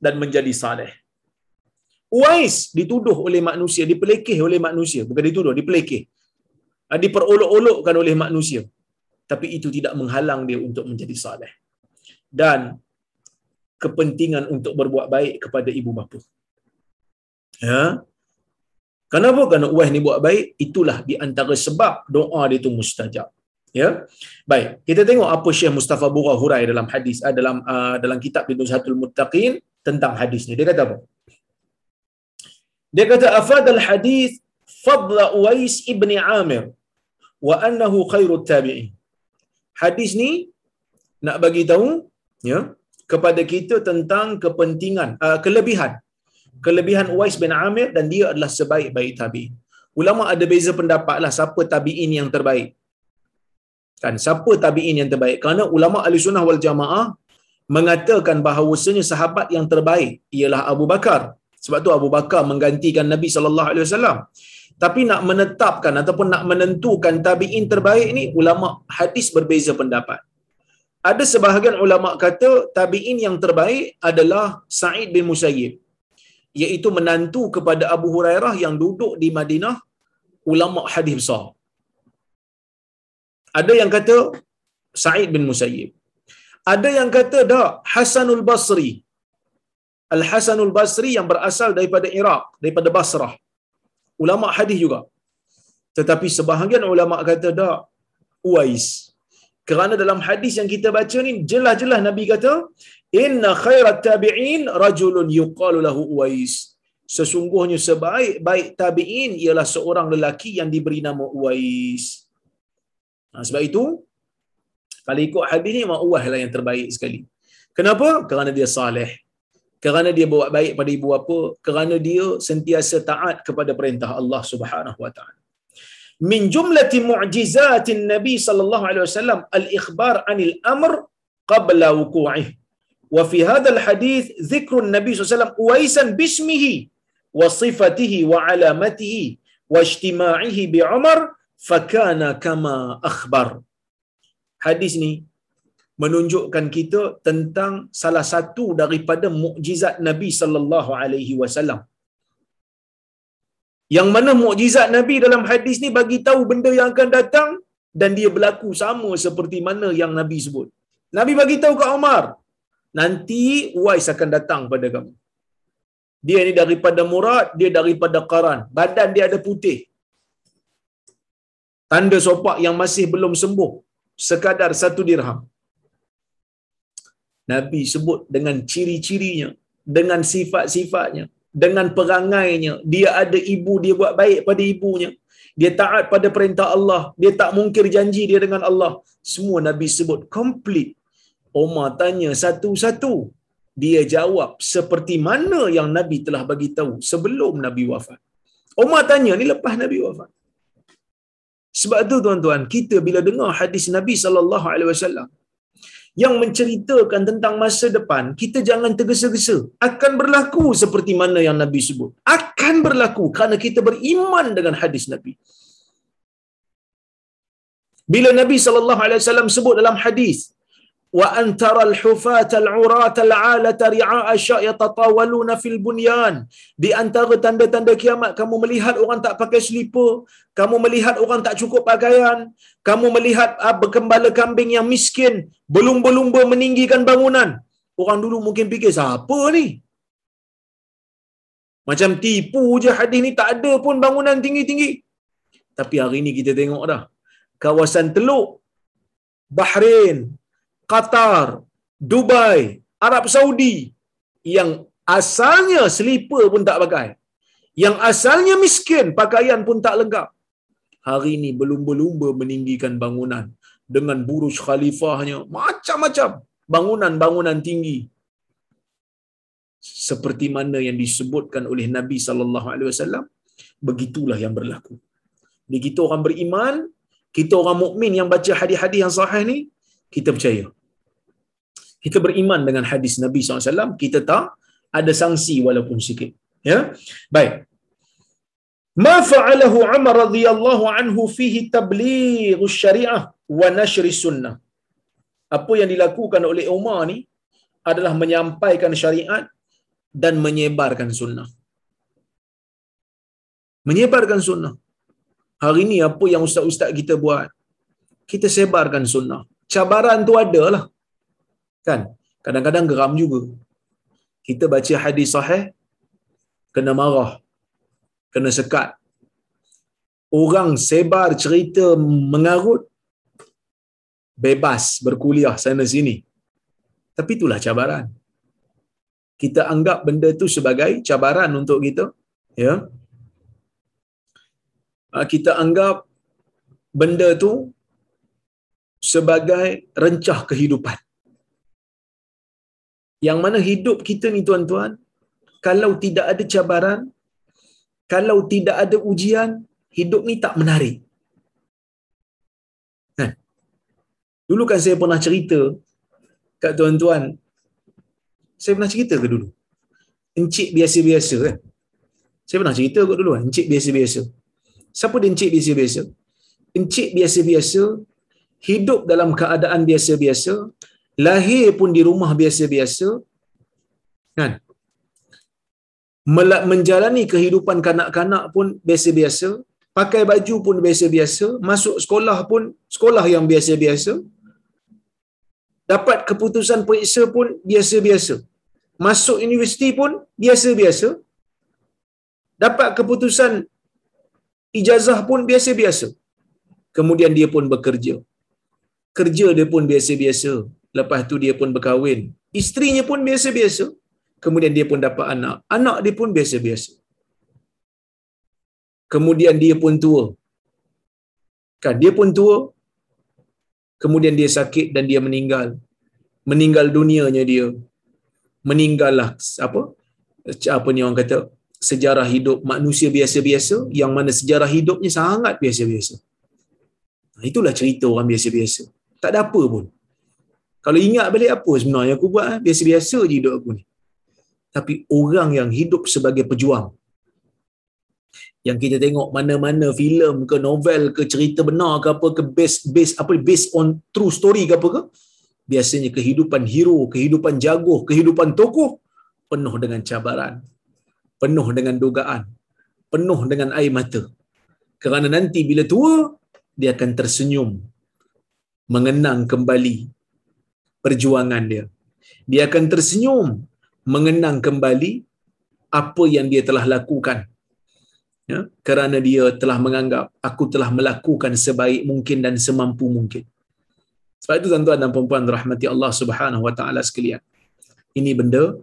dan menjadi saleh. Uwais dituduh oleh manusia, dipelekeh oleh manusia, bukan dituduh, dipelekeh diperolok-olokkan oleh manusia. Tapi itu tidak menghalang dia untuk menjadi saleh. Dan kepentingan untuk berbuat baik kepada ibu bapa. Ya? Kenapa? Kerana uah ni buat baik itulah di antara sebab doa dia itu mustajab. Ya? Baik kita tengok apa Syekh Mustafa Bura hurai dalam hadis uh, dalam uh, dalam kitab Nuzhatul Muttaqin tentang hadis ni. Dia kata apa? Dia kata afadal hadis fadla Uwais ibni Amir wa annahu khairut tabi'in. Hadis ni nak bagi tahu ya kepada kita tentang kepentingan uh, kelebihan kelebihan Uwais bin Amir dan dia adalah sebaik-baik tabi'in. Ulama ada beza pendapat lah siapa tabi'in yang terbaik. Kan siapa tabi'in yang terbaik? Kerana ulama Ahlussunnah wal Jamaah mengatakan bahawasanya sahabat yang terbaik ialah Abu Bakar. Sebab tu Abu Bakar menggantikan Nabi sallallahu alaihi wasallam. Tapi nak menetapkan ataupun nak menentukan tabi'in terbaik ni, ulama hadis berbeza pendapat. Ada sebahagian ulama kata tabi'in yang terbaik adalah Sa'id bin Musayyib. Iaitu menantu kepada Abu Hurairah yang duduk di Madinah, ulama hadis besar. Ada yang kata Sa'id bin Musayyib. Ada yang kata dah Hasanul Basri. Al-Hasanul Basri yang berasal daripada Iraq, daripada Basrah ulama hadis juga Tetapi sebahagian ulama kata tak Uwais. Kerana dalam hadis yang kita baca ni jelas-jelas Nabi kata inna khairat tabi'in rajulun yuqalu lahu Uwais. Sesungguhnya sebaik-baik tabi'in ialah seorang lelaki yang diberi nama Uwais. Nah, sebab itu kalau ikut hadis ni Mak Uwais lah yang terbaik sekali. Kenapa? Kerana dia saleh. Kerana dia buat baik pada ibu bapa, kerana dia sentiasa taat kepada perintah Allah Subhanahu wa taala. Min jumlati mu'jizatin Nabi sallallahu alaihi wasallam al-ikhbar 'anil amr qabla wuqu'ih. Wa fi hadzal hadith dhikru Nabi sallallahu alaihi wasallam uwaisan bismihi wa sifatihi wa alamatihi wa ijtima'ihi bi Umar fakana kama akhbar. Hadis ni menunjukkan kita tentang salah satu daripada mukjizat Nabi sallallahu alaihi wasallam. Yang mana mukjizat Nabi dalam hadis ni bagi tahu benda yang akan datang dan dia berlaku sama seperti mana yang Nabi sebut. Nabi bagi tahu ke Umar, nanti Uwais akan datang pada kamu. Dia ni daripada Murad, dia daripada Qaran. Badan dia ada putih. Tanda sopak yang masih belum sembuh. Sekadar satu dirham. Nabi sebut dengan ciri-cirinya, dengan sifat-sifatnya, dengan perangainya. Dia ada ibu, dia buat baik pada ibunya. Dia taat pada perintah Allah. Dia tak mungkir janji dia dengan Allah. Semua Nabi sebut komplit. Umar tanya satu-satu. Dia jawab seperti mana yang Nabi telah bagi tahu sebelum Nabi wafat. Umar tanya ni lepas Nabi wafat. Sebab tu tuan-tuan, kita bila dengar hadis Nabi sallallahu alaihi wasallam yang menceritakan tentang masa depan, kita jangan tergesa-gesa. Akan berlaku seperti mana yang Nabi sebut. Akan berlaku kerana kita beriman dengan hadis Nabi. Bila Nabi sallallahu alaihi wasallam sebut dalam hadis, wa antara al-hufat al-urat al-alat ri'a asya yatatawaluna fil bunyan di antara tanda-tanda kiamat kamu melihat orang tak pakai selipar kamu melihat orang tak cukup pakaian kamu melihat uh, berkembala kambing yang miskin belum-belumba meninggikan bangunan. Orang dulu mungkin fikir siapa ni? Macam tipu je hadis ni tak ada pun bangunan tinggi-tinggi. Tapi hari ni kita tengok dah kawasan teluk Bahrain, Qatar, Dubai, Arab Saudi yang asalnya selipar pun tak pakai. Yang asalnya miskin, pakaian pun tak lengkap. Hari ini belum-belumba meninggikan bangunan dengan buruj khalifahnya, macam-macam bangunan-bangunan tinggi. Seperti mana yang disebutkan oleh Nabi sallallahu alaihi wasallam, begitulah yang berlaku. Jadi kita orang beriman, kita orang mukmin yang baca hadis-hadis yang sahih ni, kita percaya kita beriman dengan hadis Nabi SAW, kita tak ada sanksi walaupun sikit. Ya, baik. Ma fa'alahu Umar radhiyallahu anhu fihi tabligh syariah wa nashr sunnah. Apa yang dilakukan oleh Umar ni adalah menyampaikan syariat dan menyebarkan sunnah. Menyebarkan sunnah. Hari ini apa yang ustaz-ustaz kita buat? Kita sebarkan sunnah. Cabaran tu ada lah. Kan? Kadang-kadang geram juga. Kita baca hadis sahih, kena marah, kena sekat. Orang sebar cerita mengarut, bebas berkuliah sana sini. Tapi itulah cabaran. Kita anggap benda tu sebagai cabaran untuk kita. Ya. Ah, kita anggap benda tu sebagai rencah kehidupan. Yang mana hidup kita ni tuan-tuan, kalau tidak ada cabaran, kalau tidak ada ujian, hidup ni tak menarik. Kan? Dulu kan saya pernah cerita kat tuan-tuan, saya pernah cerita ke dulu? Encik biasa-biasa kan? Saya pernah cerita kot dulu kan? Encik biasa-biasa. Siapa dia encik biasa-biasa? Encik biasa-biasa hidup dalam keadaan biasa-biasa, lahir pun di rumah biasa-biasa kan menjalani kehidupan kanak-kanak pun biasa-biasa pakai baju pun biasa-biasa masuk sekolah pun sekolah yang biasa-biasa dapat keputusan periksa pun biasa-biasa masuk universiti pun biasa-biasa dapat keputusan ijazah pun biasa-biasa. Kemudian dia pun bekerja. Kerja dia pun biasa-biasa. Lepas tu dia pun berkahwin. Isterinya pun biasa-biasa. Kemudian dia pun dapat anak. Anak dia pun biasa-biasa. Kemudian dia pun tua. Kan dia pun tua. Kemudian dia sakit dan dia meninggal. Meninggal dunianya dia. Meninggallah apa? Apa ni orang kata? Sejarah hidup manusia biasa-biasa yang mana sejarah hidupnya sangat biasa-biasa. Itulah cerita orang biasa-biasa. Tak ada apa pun. Kalau ingat balik apa sebenarnya aku buat, eh? biasa-biasa je hidup aku ni. Tapi orang yang hidup sebagai pejuang, yang kita tengok mana-mana filem ke novel ke cerita benar ke apa ke based based apa based on true story ke apa ke biasanya kehidupan hero kehidupan jago kehidupan tokoh penuh dengan cabaran penuh dengan dugaan penuh dengan air mata kerana nanti bila tua dia akan tersenyum mengenang kembali perjuangan dia dia akan tersenyum mengenang kembali apa yang dia telah lakukan ya, kerana dia telah menganggap aku telah melakukan sebaik mungkin dan semampu mungkin. Sebab itu tuan-tuan dan puan-puan rahmati Allah Subhanahu wa taala sekalian. Ini benda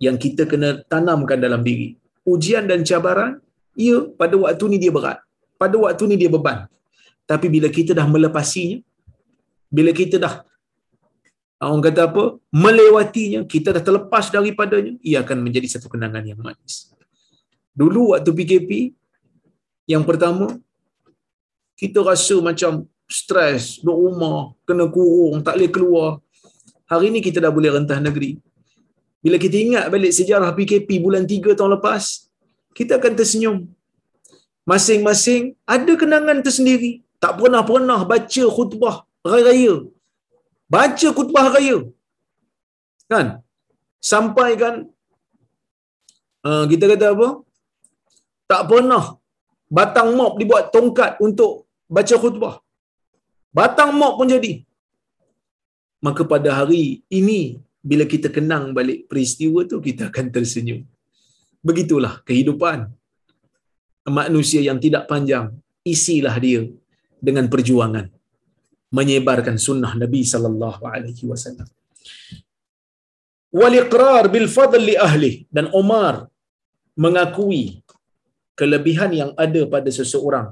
yang kita kena tanamkan dalam diri. Ujian dan cabaran, ya pada waktu ni dia berat. Pada waktu ni dia beban. Tapi bila kita dah melepasinya, bila kita dah orang kata apa? melewatinya, kita dah terlepas daripadanya, ia akan menjadi satu kenangan yang manis. Dulu waktu PKP, yang pertama, kita rasa macam stres, duduk rumah, kena kurung, tak boleh keluar. Hari ini kita dah boleh rentah negeri. Bila kita ingat balik sejarah PKP bulan 3 tahun lepas, kita akan tersenyum. Masing-masing ada kenangan tersendiri. Tak pernah-pernah baca khutbah raya-raya. Baca khutbah raya. Kan? Sampai kan, uh, kita kata apa? Tak pernah batang mop dibuat tongkat untuk baca khutbah. Batang mop pun jadi. Maka pada hari ini, bila kita kenang balik peristiwa tu, kita akan tersenyum. Begitulah kehidupan manusia yang tidak panjang. Isilah dia dengan perjuangan menyebarkan sunnah Nabi sallallahu alaihi wasallam. Wal iqrar bil fadl li ahli. Dan Umar mengakui kelebihan yang ada pada seseorang.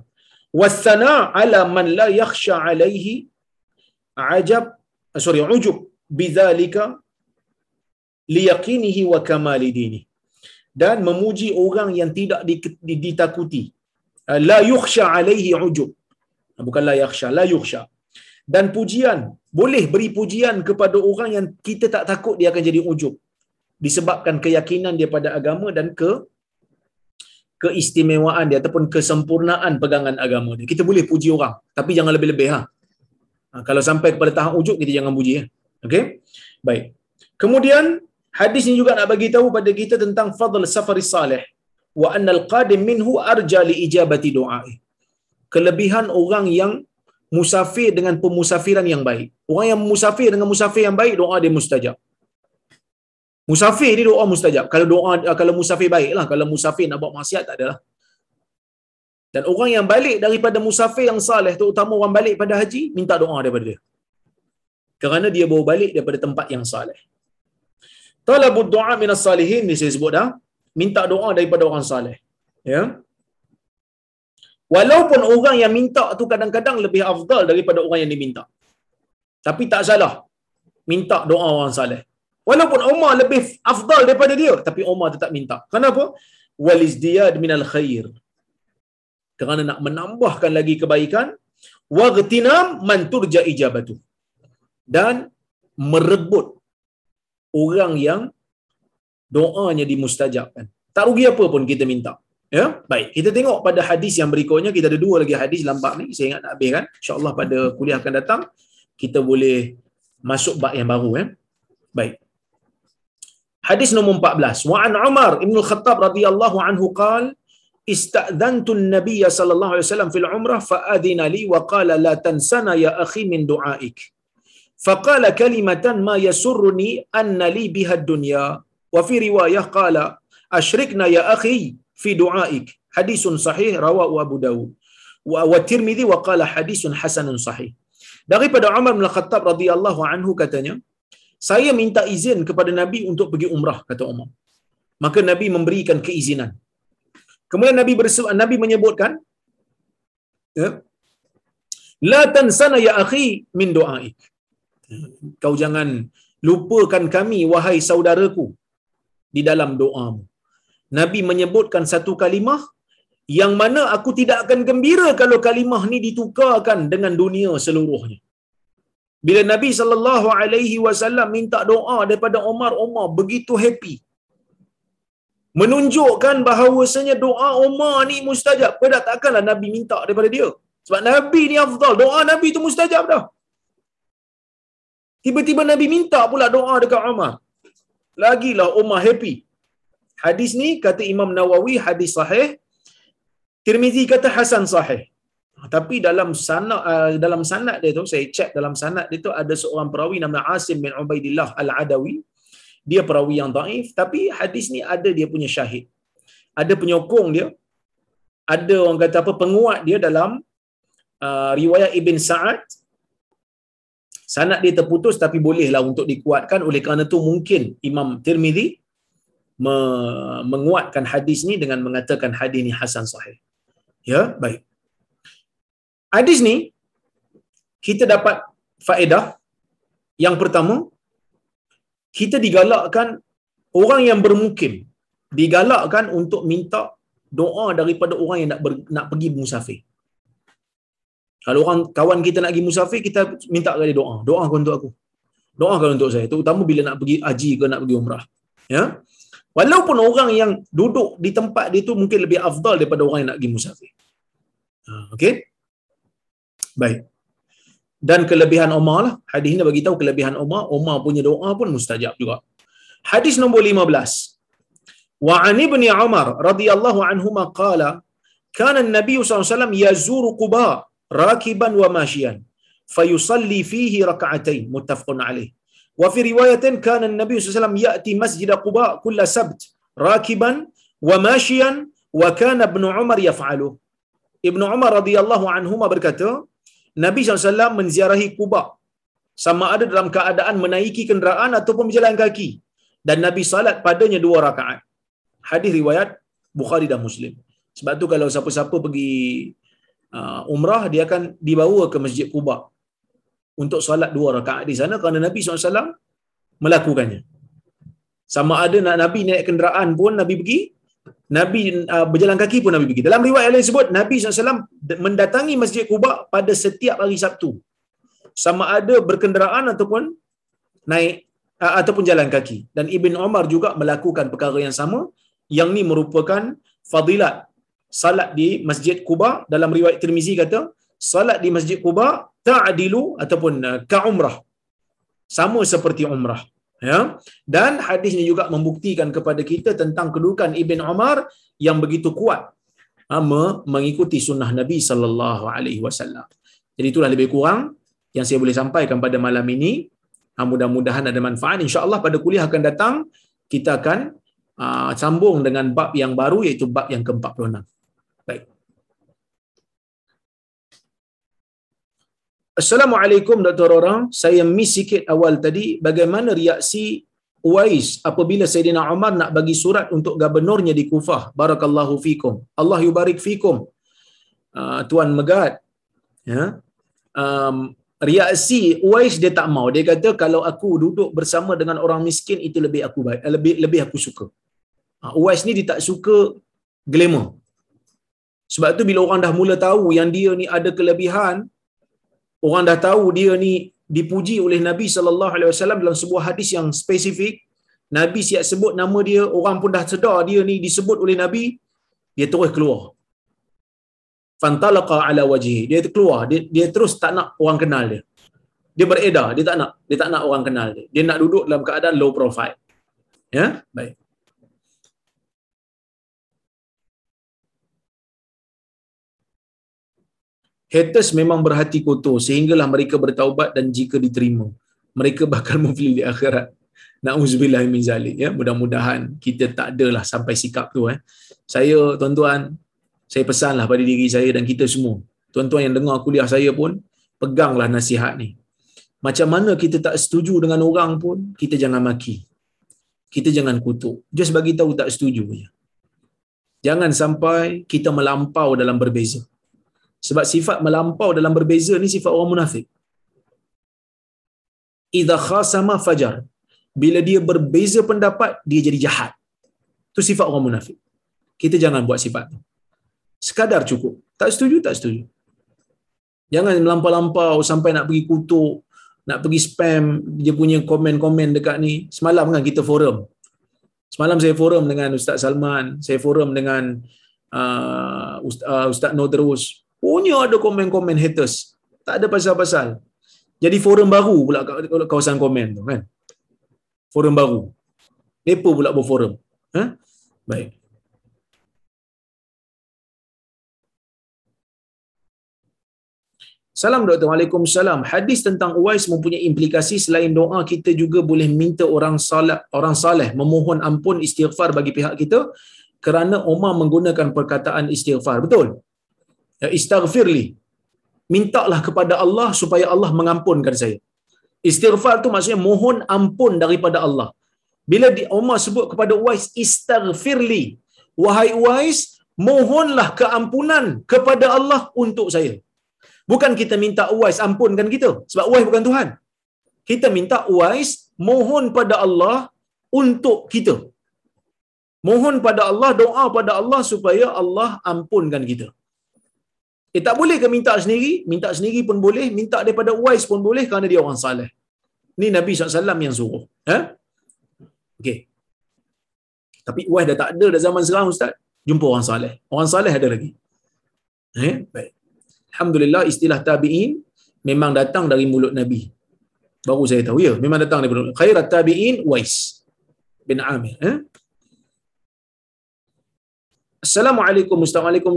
Wasana ala man la yakhsha alaihi ajab sorry ujub bidzalika liyaqinihi wa kamali dini. Dan memuji orang yang tidak ditakuti. La yukhsha alaihi ujub. Bukan la yakhsha la yukhsha dan pujian boleh beri pujian kepada orang yang kita tak takut dia akan jadi ujub disebabkan keyakinan dia pada agama dan ke keistimewaan dia ataupun kesempurnaan pegangan agama dia. Kita boleh puji orang, tapi jangan lebih-lebih ha. ha kalau sampai kepada tahap ujub kita jangan puji ya. Okey? Baik. Kemudian hadis ini juga nak bagi tahu pada kita tentang fadl safaris salih wa annal qadim minhu arja li ijabati du'ai. Kelebihan orang yang musafir dengan pemusafiran yang baik. Orang yang musafir dengan musafir yang baik doa dia mustajab. Musafir ni doa mustajab. Kalau doa kalau musafir baiklah, kalau musafir nak buat maksiat tak adalah. Dan orang yang balik daripada musafir yang saleh, terutama orang balik pada haji, minta doa daripada dia. Kerana dia bawa balik daripada tempat yang saleh. Talabud doa minas salihin ni saya sebut dah. Minta doa daripada orang saleh. Ya. Walaupun orang yang minta tu kadang-kadang lebih afdal daripada orang yang diminta. Tapi tak salah. Minta doa orang saleh. Walaupun Umar lebih afdal daripada dia, tapi Umar tetap minta. Kenapa? Walizdiyad minal khair. Kerana nak menambahkan lagi kebaikan, waghtinam man turja ijabatu. Dan merebut orang yang doanya dimustajabkan. Tak rugi apa pun kita minta. Ya, baik. Kita tengok pada hadis yang berikutnya. Kita ada dua lagi hadis lambat ni. Saya ingat nak habis kan. InsyaAllah pada kuliah akan datang, kita boleh masuk bab yang baru. Ya. Baik. Hadis nombor 14. Wa an Umar Ibn Khattab radhiyallahu anhu qal ista'dhantu an-nabiy sallallahu alaihi wasallam fil umrah fa adina li wa qala la tansana ya akhi min du'aik. فقال كلمة ما يسرني أن لي بها الدنيا وفي رواية قال أشركنا يا أخي fi du'aik. Hadisun sahih rawa Abu Dawud. Wa, wa Tirmizi wa qala hadisun hasanun sahih. Daripada Umar bin Khattab radhiyallahu anhu katanya saya minta izin kepada Nabi untuk pergi umrah kata Umar. Maka Nabi memberikan keizinan. Kemudian Nabi bersu- Nabi menyebutkan ya la tansana ya akhi min du'aik. Kau jangan lupakan kami wahai saudaraku di dalam doamu. Nabi menyebutkan satu kalimah yang mana aku tidak akan gembira kalau kalimah ni ditukarkan dengan dunia seluruhnya. Bila Nabi sallallahu alaihi wasallam minta doa daripada Umar, Umar begitu happy. Menunjukkan bahawasanya doa Umar ni mustajab. Pada takkanlah Nabi minta daripada dia. Sebab Nabi ni afdal, doa Nabi tu mustajab dah. Tiba-tiba Nabi minta pula doa dekat Umar. Lagilah Umar happy. Hadis ni kata Imam Nawawi hadis sahih. Tirmizi kata hasan sahih. Tapi dalam sanad uh, dalam sanad dia tu saya cek dalam sanad dia tu ada seorang perawi nama Asim bin Ubaidillah Al-Adawi. Dia perawi yang daif tapi hadis ni ada dia punya syahid. Ada penyokong dia. Ada orang kata apa penguat dia dalam uh, riwayat Ibn Sa'ad sanad dia terputus tapi bolehlah untuk dikuatkan oleh kerana tu mungkin Imam Tirmizi menguatkan hadis ni dengan mengatakan hadis ni hasan sahih. Ya, baik. Hadis ni kita dapat faedah yang pertama kita digalakkan orang yang bermukim digalakkan untuk minta doa daripada orang yang nak ber, nak pergi musafir. Kalau orang kawan kita nak pergi musafir, kita minta dia doa. Doakan untuk aku. Doakan untuk saya. Terutama bila nak pergi haji ke nak pergi umrah. Ya. Walaupun orang yang duduk di tempat dia tu mungkin lebih afdal daripada orang yang nak pergi musafir. Ha, okey. Baik. Dan kelebihan Umar lah. Hadis ini bagi tahu kelebihan Umar. Umar punya doa pun mustajab juga. Hadis nombor 15. Wa an ibni Umar radhiyallahu anhuma qala kana an-nabiy sallallahu alaihi wasallam yazuru Quba rakiban wa mashiyan fayusalli fihi rak'atain muttafaqun alaih Wa fi riwayatin kana an-nabiy sallallahu alaihi wasallam ya'ti masjid Quba kulla sabt rakiban wa mashiyan wa kana ibnu Umar yaf'alu. Ibnu Umar radhiyallahu anhuma berkata, Nabi SAW menziarahi Quba sama ada dalam keadaan menaiki kenderaan ataupun berjalan kaki dan Nabi salat padanya dua rakaat. Hadis riwayat Bukhari dan Muslim. Sebab tu kalau siapa-siapa pergi uh, umrah dia akan dibawa ke Masjid Quba untuk solat dua rakaat di sana kerana Nabi SAW melakukannya. Sama ada nak Nabi naik kenderaan pun Nabi pergi, Nabi uh, berjalan kaki pun Nabi pergi. Dalam riwayat lain sebut Nabi SAW mendatangi Masjid Kuba pada setiap hari Sabtu. Sama ada berkenderaan ataupun naik uh, ataupun jalan kaki. Dan Ibn Umar juga melakukan perkara yang sama yang ni merupakan fadilat salat di Masjid Kuba dalam riwayat Tirmizi kata salat di Masjid Kuba ta'dilu ataupun uh, ka umrah sama seperti umrah ya. Dan hadis ini juga membuktikan kepada kita tentang kedudukan Ibn Umar yang begitu kuat ha, mengikuti sunnah Nabi sallallahu alaihi wasallam. Jadi itulah lebih kurang yang saya boleh sampaikan pada malam ini. Ha, mudah-mudahan ada manfaat. Insyaallah pada kuliah akan datang kita akan uh, sambung dengan bab yang baru iaitu bab yang ke-46 baik Assalamualaikum Dr. Orang. Saya miss sikit awal tadi bagaimana reaksi Uwais apabila Sayyidina Umar nak bagi surat untuk gubernurnya di Kufah. Barakallahu fikum. Allah yubarik fikum. Uh, Tuan Megat. Ya. Um, reaksi Uwais dia tak mau. Dia kata kalau aku duduk bersama dengan orang miskin itu lebih aku baik, lebih lebih aku suka. Uh, Uwais ni dia tak suka glamour. Sebab tu bila orang dah mula tahu yang dia ni ada kelebihan, orang dah tahu dia ni dipuji oleh Nabi sallallahu alaihi wasallam dalam sebuah hadis yang spesifik. Nabi siap sebut nama dia orang pun dah sedar dia ni disebut oleh Nabi dia terus keluar. Fantalaqa ala wajhi. Dia keluar. Dia, dia terus tak nak orang kenal dia. Dia beredar. Dia tak nak dia tak nak orang kenal dia. Dia nak duduk dalam keadaan low profile. Ya? Baik haters memang berhati kotor sehinggalah mereka bertaubat dan jika diterima mereka bakal <laughs> muflih di akhirat nauzubillah min zalik ya mudah-mudahan kita tak adalah sampai sikap tu eh saya tuan-tuan saya pesanlah pada diri saya dan kita semua tuan-tuan yang dengar kuliah saya pun peganglah nasihat ni. Macam mana kita tak setuju dengan orang pun, kita jangan maki. Kita jangan kutuk. Just bagi tahu tak setuju je. Jangan sampai kita melampau dalam berbeza. Sebab sifat melampau dalam berbeza ni sifat orang munafik. Idza khasama fajar. Bila dia berbeza pendapat, dia jadi jahat. Itu sifat orang munafik. Kita jangan buat sifat tu. Sekadar cukup. Tak setuju, tak setuju. Jangan melampau-lampau sampai nak pergi kutuk, nak pergi spam dia punya komen-komen dekat ni. Semalam kan kita forum. Semalam saya forum dengan Ustaz Salman, saya forum dengan uh, Ustaz, uh, Ustaz Nur terus. Punya ada komen-komen haters. Tak ada pasal-pasal. Jadi forum baru pula kawasan komen tu kan. Forum baru. Depa pula berforum. Ha? Baik. Salam Dr. Waalaikumsalam. Hadis tentang Uwais mempunyai implikasi selain doa kita juga boleh minta orang salih, orang saleh memohon ampun istighfar bagi pihak kita kerana Umar menggunakan perkataan istighfar. Betul? Ya, istighfirli. Mintalah kepada Allah supaya Allah mengampunkan saya. Istighfar tu maksudnya mohon ampun daripada Allah. Bila di Umar sebut kepada Uwais istighfirli. Wahai Uwais, mohonlah keampunan kepada Allah untuk saya. Bukan kita minta Uwais ampunkan kita. Sebab Uwais bukan Tuhan. Kita minta Uwais mohon pada Allah untuk kita. Mohon pada Allah, doa pada Allah supaya Allah ampunkan kita. Eh tak boleh ke minta sendiri? Minta sendiri pun boleh. Minta daripada Uwais pun boleh kerana dia orang salih. Ni Nabi SAW yang suruh. Eh? Okey. Tapi Uwais dah tak ada dah zaman sekarang Ustaz. Jumpa orang salih. Orang salih ada lagi. Eh? Baik. Alhamdulillah istilah tabi'in memang datang dari mulut Nabi. Baru saya tahu ya, memang datang dari mulut. Khairat tabi'in Wais bin Amir, eh? Assalamualaikum Assalamualaikum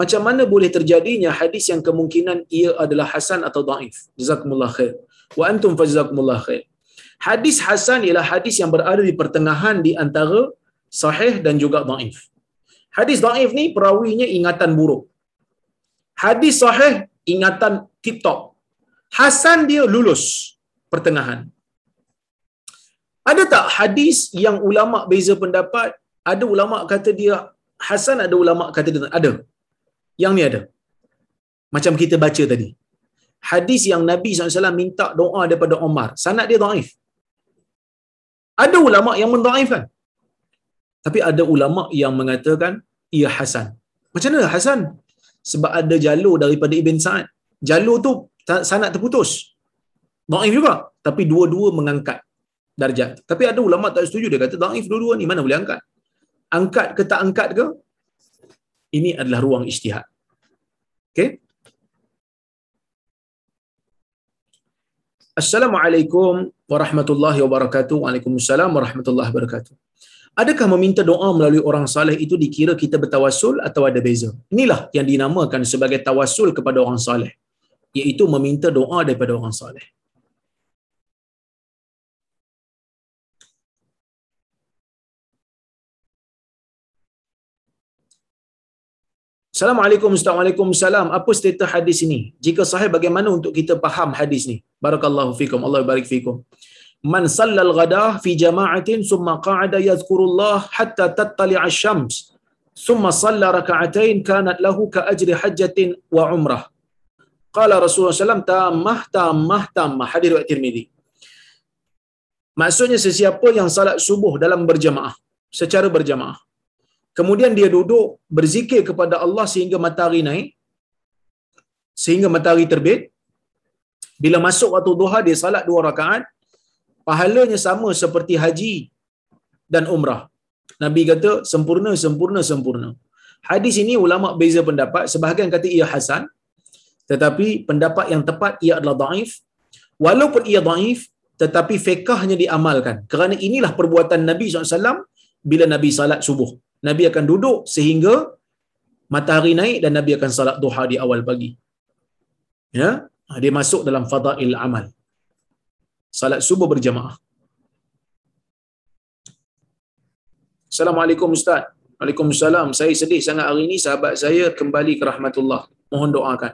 Macam mana boleh terjadinya hadis yang kemungkinan ia adalah hasan atau daif? Jazakumullah khair. Wa antum fajazakumullah khair. Hadis hasan ialah hadis yang berada di pertengahan di antara sahih dan juga daif. Hadis daif ni perawinya ingatan buruk hadis sahih ingatan tip top hasan dia lulus pertengahan ada tak hadis yang ulama beza pendapat ada ulama kata dia hasan ada ulama kata dia ada yang ni ada macam kita baca tadi hadis yang Nabi SAW minta doa daripada Omar sanad dia daif ada ulama yang mendaifkan tapi ada ulama yang mengatakan ia hasan macam mana hasan sebab ada jalur daripada Ibn Sa'ad. Jalur tu sangat terputus. Daif juga. Tapi dua-dua mengangkat darjat. Tapi ada ulama tak setuju. Dia kata daif dua-dua ni mana boleh angkat. Angkat ke tak angkat ke? Ini adalah ruang istihad. Okay? Assalamualaikum warahmatullahi wabarakatuh. Waalaikumsalam warahmatullahi wabarakatuh. Adakah meminta doa melalui orang saleh itu dikira kita bertawasul atau ada beza? Inilah yang dinamakan sebagai tawasul kepada orang saleh, iaitu meminta doa daripada orang saleh. Assalamualaikum Assalamualaikum salam. Apa status hadis ini? Jika sahih bagaimana untuk kita faham hadis ni? Barakallahu fikum. Allah barik fikum man sallal ghadah fi jama'atin summa qa'ada yadhkurullah hatta tattali' asy-syams summa salla raka'atain kanat lahu ka ajri hajjatin wa umrah qala rasulullah sallam tammah tammah tammah hadis riwayat tirmizi maksudnya sesiapa yang salat subuh dalam berjamaah secara berjamaah kemudian dia duduk berzikir kepada Allah sehingga matahari naik sehingga matahari terbit bila masuk waktu duha dia salat dua rakaat pahalanya sama seperti haji dan umrah. Nabi kata sempurna, sempurna, sempurna. Hadis ini ulama beza pendapat. Sebahagian kata ia hasan. Tetapi pendapat yang tepat ia adalah daif. Walaupun ia daif, tetapi fiqahnya diamalkan. Kerana inilah perbuatan Nabi SAW bila Nabi salat subuh. Nabi akan duduk sehingga matahari naik dan Nabi akan salat duha di awal pagi. Ya, dia masuk dalam fadail amal salat subuh berjamaah. Assalamualaikum Ustaz. Waalaikumsalam. Saya sedih sangat hari ini sahabat saya kembali ke rahmatullah. Mohon doakan.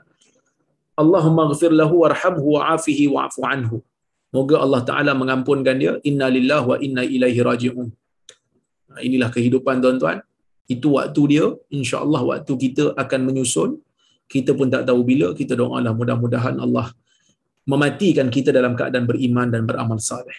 Allahumma ghfir lahu warhamhu wa'afihi wa'fu anhu. Moga Allah Taala mengampunkan dia. Inna lillahi wa inna ilaihi raji'un. Inilah kehidupan tuan-tuan. Itu waktu dia. InsyaAllah waktu kita akan menyusun. Kita pun tak tahu bila. Kita doalah mudah-mudahan Allah mematikan kita dalam keadaan beriman dan beramal saleh.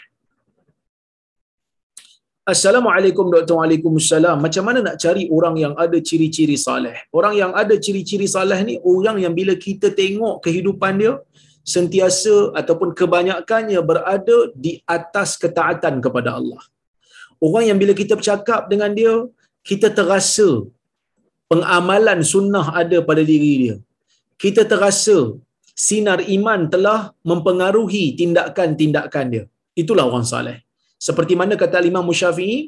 Assalamualaikum Dr. Waalaikumsalam. Macam mana nak cari orang yang ada ciri-ciri saleh? Orang yang ada ciri-ciri saleh ni orang yang bila kita tengok kehidupan dia sentiasa ataupun kebanyakannya berada di atas ketaatan kepada Allah. Orang yang bila kita bercakap dengan dia, kita terasa pengamalan sunnah ada pada diri dia. Kita terasa sinar iman telah mempengaruhi tindakan-tindakan dia. Itulah orang saleh. Seperti mana kata Imam Musyafi'i,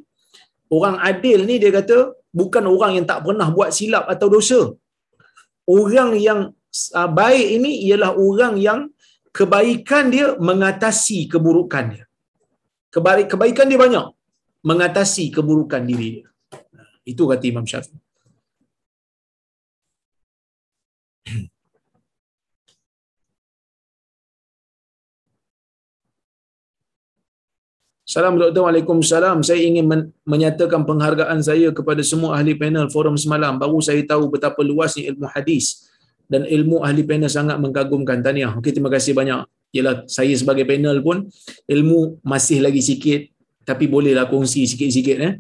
orang adil ni dia kata bukan orang yang tak pernah buat silap atau dosa. Orang yang uh, baik ini ialah orang yang kebaikan dia mengatasi keburukan dia. Kebaik, kebaikan dia banyak mengatasi keburukan diri dia. Itu kata Imam Syafi'i. <clears throat> Salam Doktor, Waalaikumsalam. Saya ingin men- menyatakan penghargaan saya kepada semua ahli panel forum semalam. Baru saya tahu betapa luasnya ilmu hadis dan ilmu ahli panel sangat mengagumkan. Tahniah. Okey, terima kasih banyak. Yalah, saya sebagai panel pun ilmu masih lagi sikit tapi bolehlah kongsi sikit-sikit eh.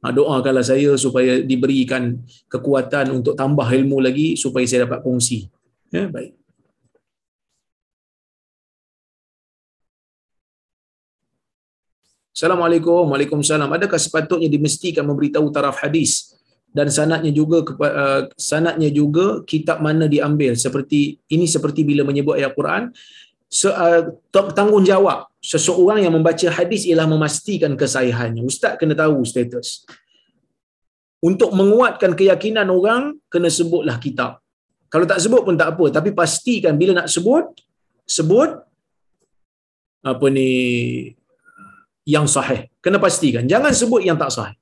Doakanlah saya supaya diberikan kekuatan untuk tambah ilmu lagi supaya saya dapat kongsi. Ya, baik. Assalamualaikum. Waalaikumsalam. Adakah sepatutnya dimestikan memberitahu taraf hadis dan sanadnya juga uh, sanadnya juga kitab mana diambil seperti ini seperti bila menyebut ayat Quran se, uh, tanggungjawab seseorang yang membaca hadis ialah memastikan kesahihannya. Ustaz kena tahu status. Untuk menguatkan keyakinan orang kena sebutlah kitab. Kalau tak sebut pun tak apa tapi pastikan bila nak sebut sebut apa ni yang sahih. Kena pastikan. Jangan sebut yang tak sahih.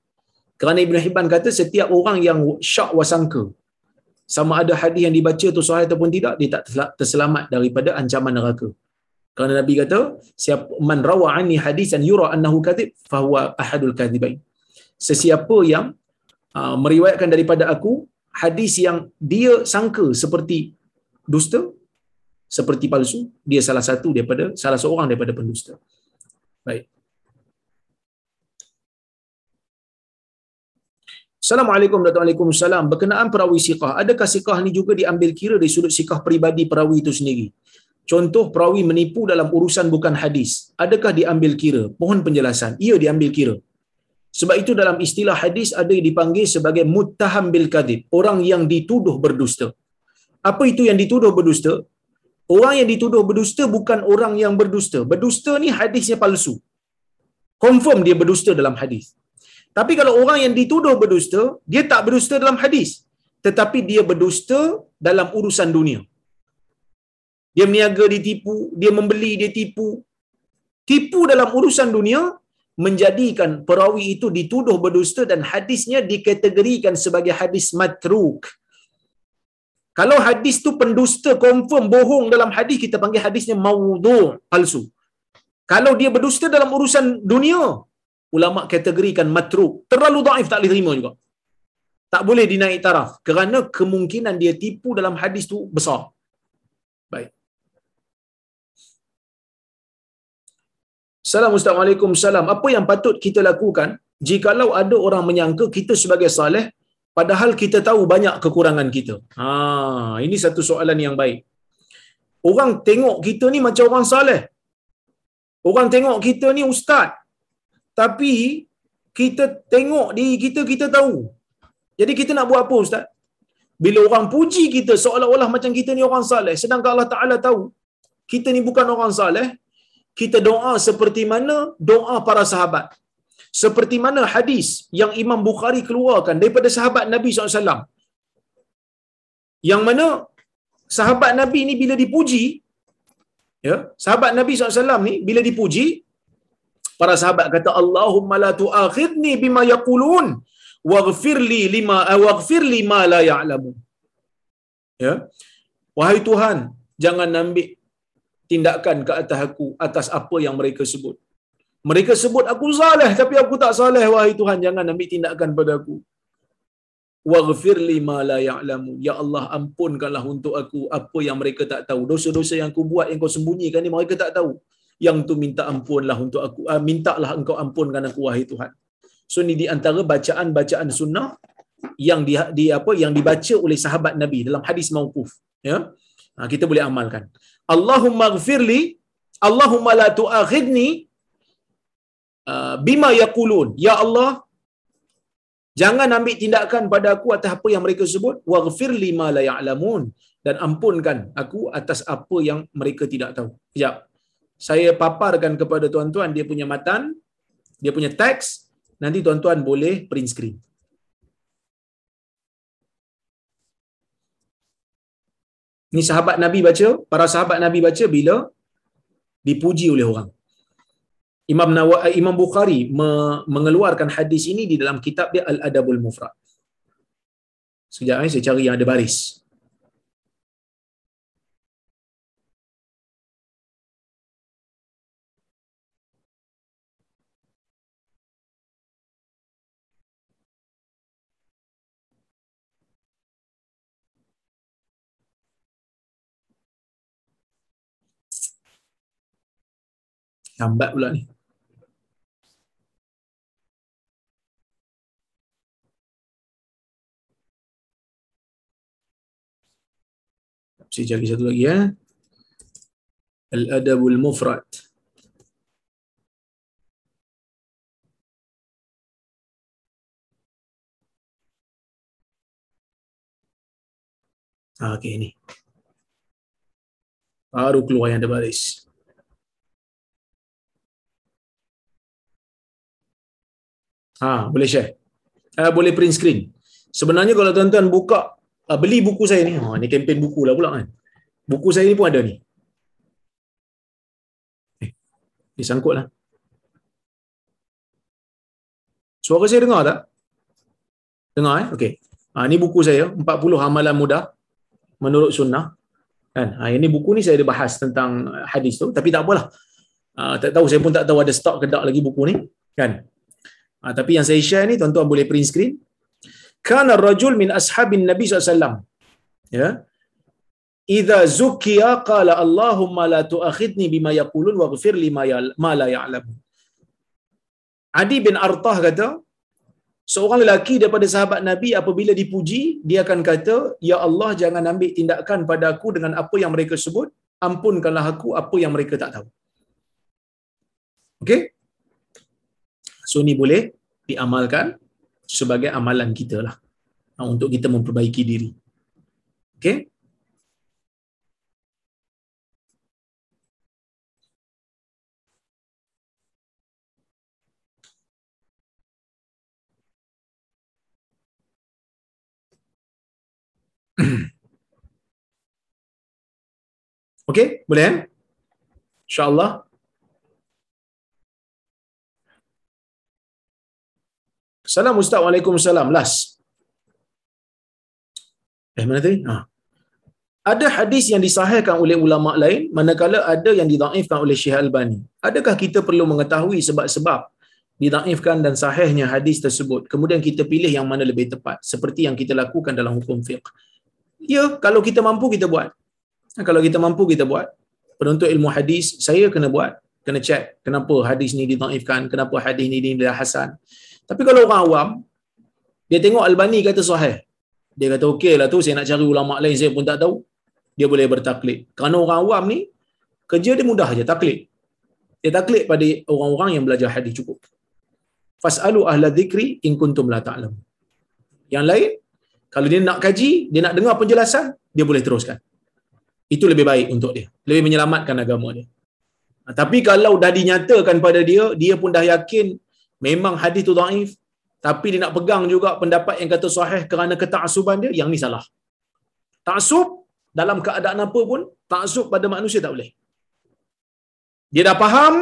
Kerana Ibn Hibban kata setiap orang yang syak wasangka sama ada hadis yang dibaca tu sahih ataupun tidak, dia tak terselamat daripada ancaman neraka. Kerana Nabi kata, siapa man rawa anni hadisan yura annahu kadhib fahuwa ahadul kadhibain. Sesiapa yang uh, meriwayatkan daripada aku hadis yang dia sangka seperti dusta, seperti palsu, dia salah satu daripada salah seorang daripada pendusta. Baik. Assalamualaikum warahmatullahi wabarakatuh. Berkenaan perawi siqah, adakah siqah ni juga diambil kira dari sudut siqah peribadi perawi itu sendiri? Contoh perawi menipu dalam urusan bukan hadis. Adakah diambil kira? Mohon penjelasan. Ia diambil kira. Sebab itu dalam istilah hadis ada yang dipanggil sebagai muttaham bil kadhib, orang yang dituduh berdusta. Apa itu yang dituduh berdusta? Orang yang dituduh berdusta bukan orang yang berdusta. Berdusta ni hadisnya palsu. Confirm dia berdusta dalam hadis. Tapi kalau orang yang dituduh berdusta, dia tak berdusta dalam hadis. Tetapi dia berdusta dalam urusan dunia. Dia meniaga, dia tipu. Dia membeli, dia tipu. Tipu dalam urusan dunia menjadikan perawi itu dituduh berdusta dan hadisnya dikategorikan sebagai hadis matruk. Kalau hadis tu pendusta confirm bohong dalam hadis kita panggil hadisnya maudhu palsu. Kalau dia berdusta dalam urusan dunia, ulama kategorikan matruk. Terlalu daif tak boleh terima juga. Tak boleh dinaik taraf kerana kemungkinan dia tipu dalam hadis tu besar. Baik. Assalamualaikum salam. Apa yang patut kita lakukan jikalau ada orang menyangka kita sebagai saleh padahal kita tahu banyak kekurangan kita? Ha, ini satu soalan yang baik. Orang tengok kita ni macam orang saleh. Orang tengok kita ni ustaz tapi kita tengok diri kita kita tahu jadi kita nak buat apa ustaz bila orang puji kita seolah-olah macam kita ni orang saleh sedangkan Allah Taala tahu kita ni bukan orang saleh kita doa seperti mana doa para sahabat. Seperti mana hadis yang Imam Bukhari keluarkan daripada sahabat Nabi SAW yang mana sahabat Nabi ni bila dipuji ya sahabat Nabi SAW ni bila dipuji para sahabat kata Allahumma la tu'akhidni bima yaqulun waghfir li lima waghfir li ma la ya'lamu ya. Wahai tuhan jangan ambil tindakan ke atas aku atas apa yang mereka sebut. Mereka sebut aku saleh tapi aku tak saleh wahai Tuhan jangan ambil tindakan pada aku. Waghfir li ma la ya'lamu. Ya Allah ampunkanlah untuk aku apa yang mereka tak tahu. Dosa-dosa yang aku buat yang kau sembunyikan ni mereka tak tahu. Yang tu minta ampunlah untuk aku. Uh, mintalah engkau ampunkan aku wahai Tuhan. So ni di antara bacaan-bacaan sunnah yang di, di apa yang dibaca oleh sahabat Nabi dalam hadis mauquf ya. Ha, kita boleh amalkan. Allahumma ghfirli Allahumma la tu'akhidni uh, bima yaqulun. Ya Allah, Jangan ambil tindakan pada aku atas apa yang mereka sebut waghfir lima la ya'lamun dan ampunkan aku atas apa yang mereka tidak tahu. Sekejap. Saya paparkan kepada tuan-tuan dia punya matan, dia punya teks, nanti tuan-tuan boleh print screen. Ni sahabat Nabi baca, para sahabat Nabi baca bila dipuji oleh orang. Imam Nawawi Imam Bukhari mengeluarkan hadis ini di dalam kitab dia Al Adabul Mufrad. Sekejap eh, saya cari yang ada baris. Lambat pula ni. Saya cari satu lagi ya. Al-Adabul Mufrad. Ah, okay, ini. Baru keluar yang ada Ha, boleh share. Uh, boleh print screen. Sebenarnya kalau tuan-tuan buka uh, beli buku saya ni. Ha, ni kempen buku lah pula kan. Buku saya ni pun ada ni. Eh, ni sangkut lah. Suara saya dengar tak? Dengar eh? Okey. Ha, ni buku saya, 40 amalan mudah menurut sunnah. Kan? Ha, ini buku ni saya ada bahas tentang hadis tu. Tapi tak apalah. Ha, tak tahu, saya pun tak tahu ada stok ke tak lagi buku ni. Kan? Ha, tapi yang saya share ni, tuan-tuan boleh print screen. Kana rajul min ashabin nabi SAW ya. Idza zukiya qala allahumma la tu'akhidni bima yaqulun waghfir li ma la ya'lam Adi bin Artah kata seorang lelaki daripada sahabat nabi apabila dipuji dia akan kata ya Allah jangan ambil tindakan pada aku dengan apa yang mereka sebut. Ampunkanlah aku apa yang mereka tak tahu okey so ni boleh diamalkan sebagai amalan kita lah ha, untuk kita memperbaiki diri. Okay? <clears throat> Okey, boleh eh? InsyaAllah. Salam Ustaz. Waalaikumsalam. Last. Eh, mana tadi? Ha. Ada hadis yang disahihkan oleh ulama lain, manakala ada yang didaifkan oleh Syekh Albani. Adakah kita perlu mengetahui sebab-sebab didaifkan dan sahihnya hadis tersebut? Kemudian kita pilih yang mana lebih tepat, seperti yang kita lakukan dalam hukum fiqh. Ya, kalau kita mampu kita buat. Kalau kita mampu kita buat. Penuntut ilmu hadis, saya kena buat, kena check kenapa hadis ni didaifkan, kenapa hadis ni dinilai hasan. Tapi kalau orang awam, dia tengok Albani kata sahih. Dia kata okey lah tu saya nak cari ulama lain saya pun tak tahu. Dia boleh bertaklid. Kerana orang awam ni kerja dia mudah aja taklid. Dia taklid pada orang-orang yang belajar hadis cukup. Fasalu ahla dzikri in kuntum la ta'lam. Yang lain kalau dia nak kaji, dia nak dengar penjelasan, dia boleh teruskan. Itu lebih baik untuk dia. Lebih menyelamatkan agama dia. Tapi kalau dah dinyatakan pada dia, dia pun dah yakin memang hadis tu daif, tapi dia nak pegang juga pendapat yang kata sahih kerana keta'asuban dia, yang ni salah. Ta'asub dalam keadaan apa pun, ta'asub pada manusia tak boleh. Dia dah faham,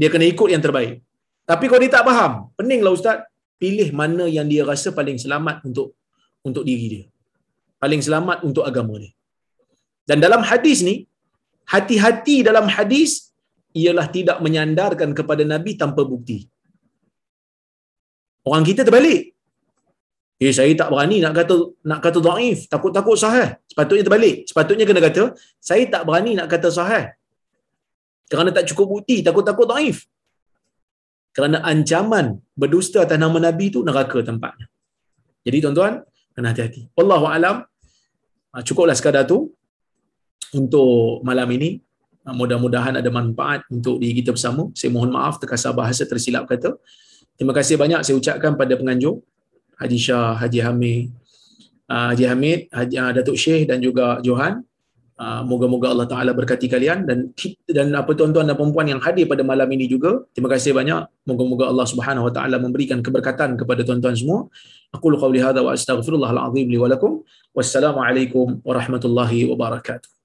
dia kena ikut yang terbaik. Tapi kalau dia tak faham, peninglah ustaz, pilih mana yang dia rasa paling selamat untuk untuk diri dia. Paling selamat untuk agama dia. Dan dalam hadis ni, hati-hati dalam hadis ialah tidak menyandarkan kepada Nabi tanpa bukti. Orang kita terbalik. Eh saya tak berani nak kata nak kata dhaif, takut-takut sahih. Sepatutnya terbalik. Sepatutnya kena kata saya tak berani nak kata sahih. Kerana tak cukup bukti, takut-takut dhaif. Kerana ancaman berdusta atas nama Nabi itu neraka tempatnya. Jadi tuan-tuan, kena hati-hati. Wallahu alam. Ah, cukuplah sekadar tu untuk malam ini. Ah, mudah-mudahan ada manfaat untuk diri kita bersama. Saya mohon maaf terkasar bahasa tersilap kata. Terima kasih banyak saya ucapkan pada penganjur Haji Shah, Haji Hamid, ah, Haji Hamid, Haji Datuk Syekh dan juga Johan. Moga-moga Allah Taala berkati kalian dan dan apa tuan-tuan dan puan yang hadir pada malam ini juga. Terima kasih banyak. Moga-moga Allah Subhanahu Wa Taala memberikan keberkatan kepada tuan-tuan semua. Aku qauli hadza wa astaghfirullahal azim li wa lakum. Wassalamualaikum warahmatullahi wabarakatuh.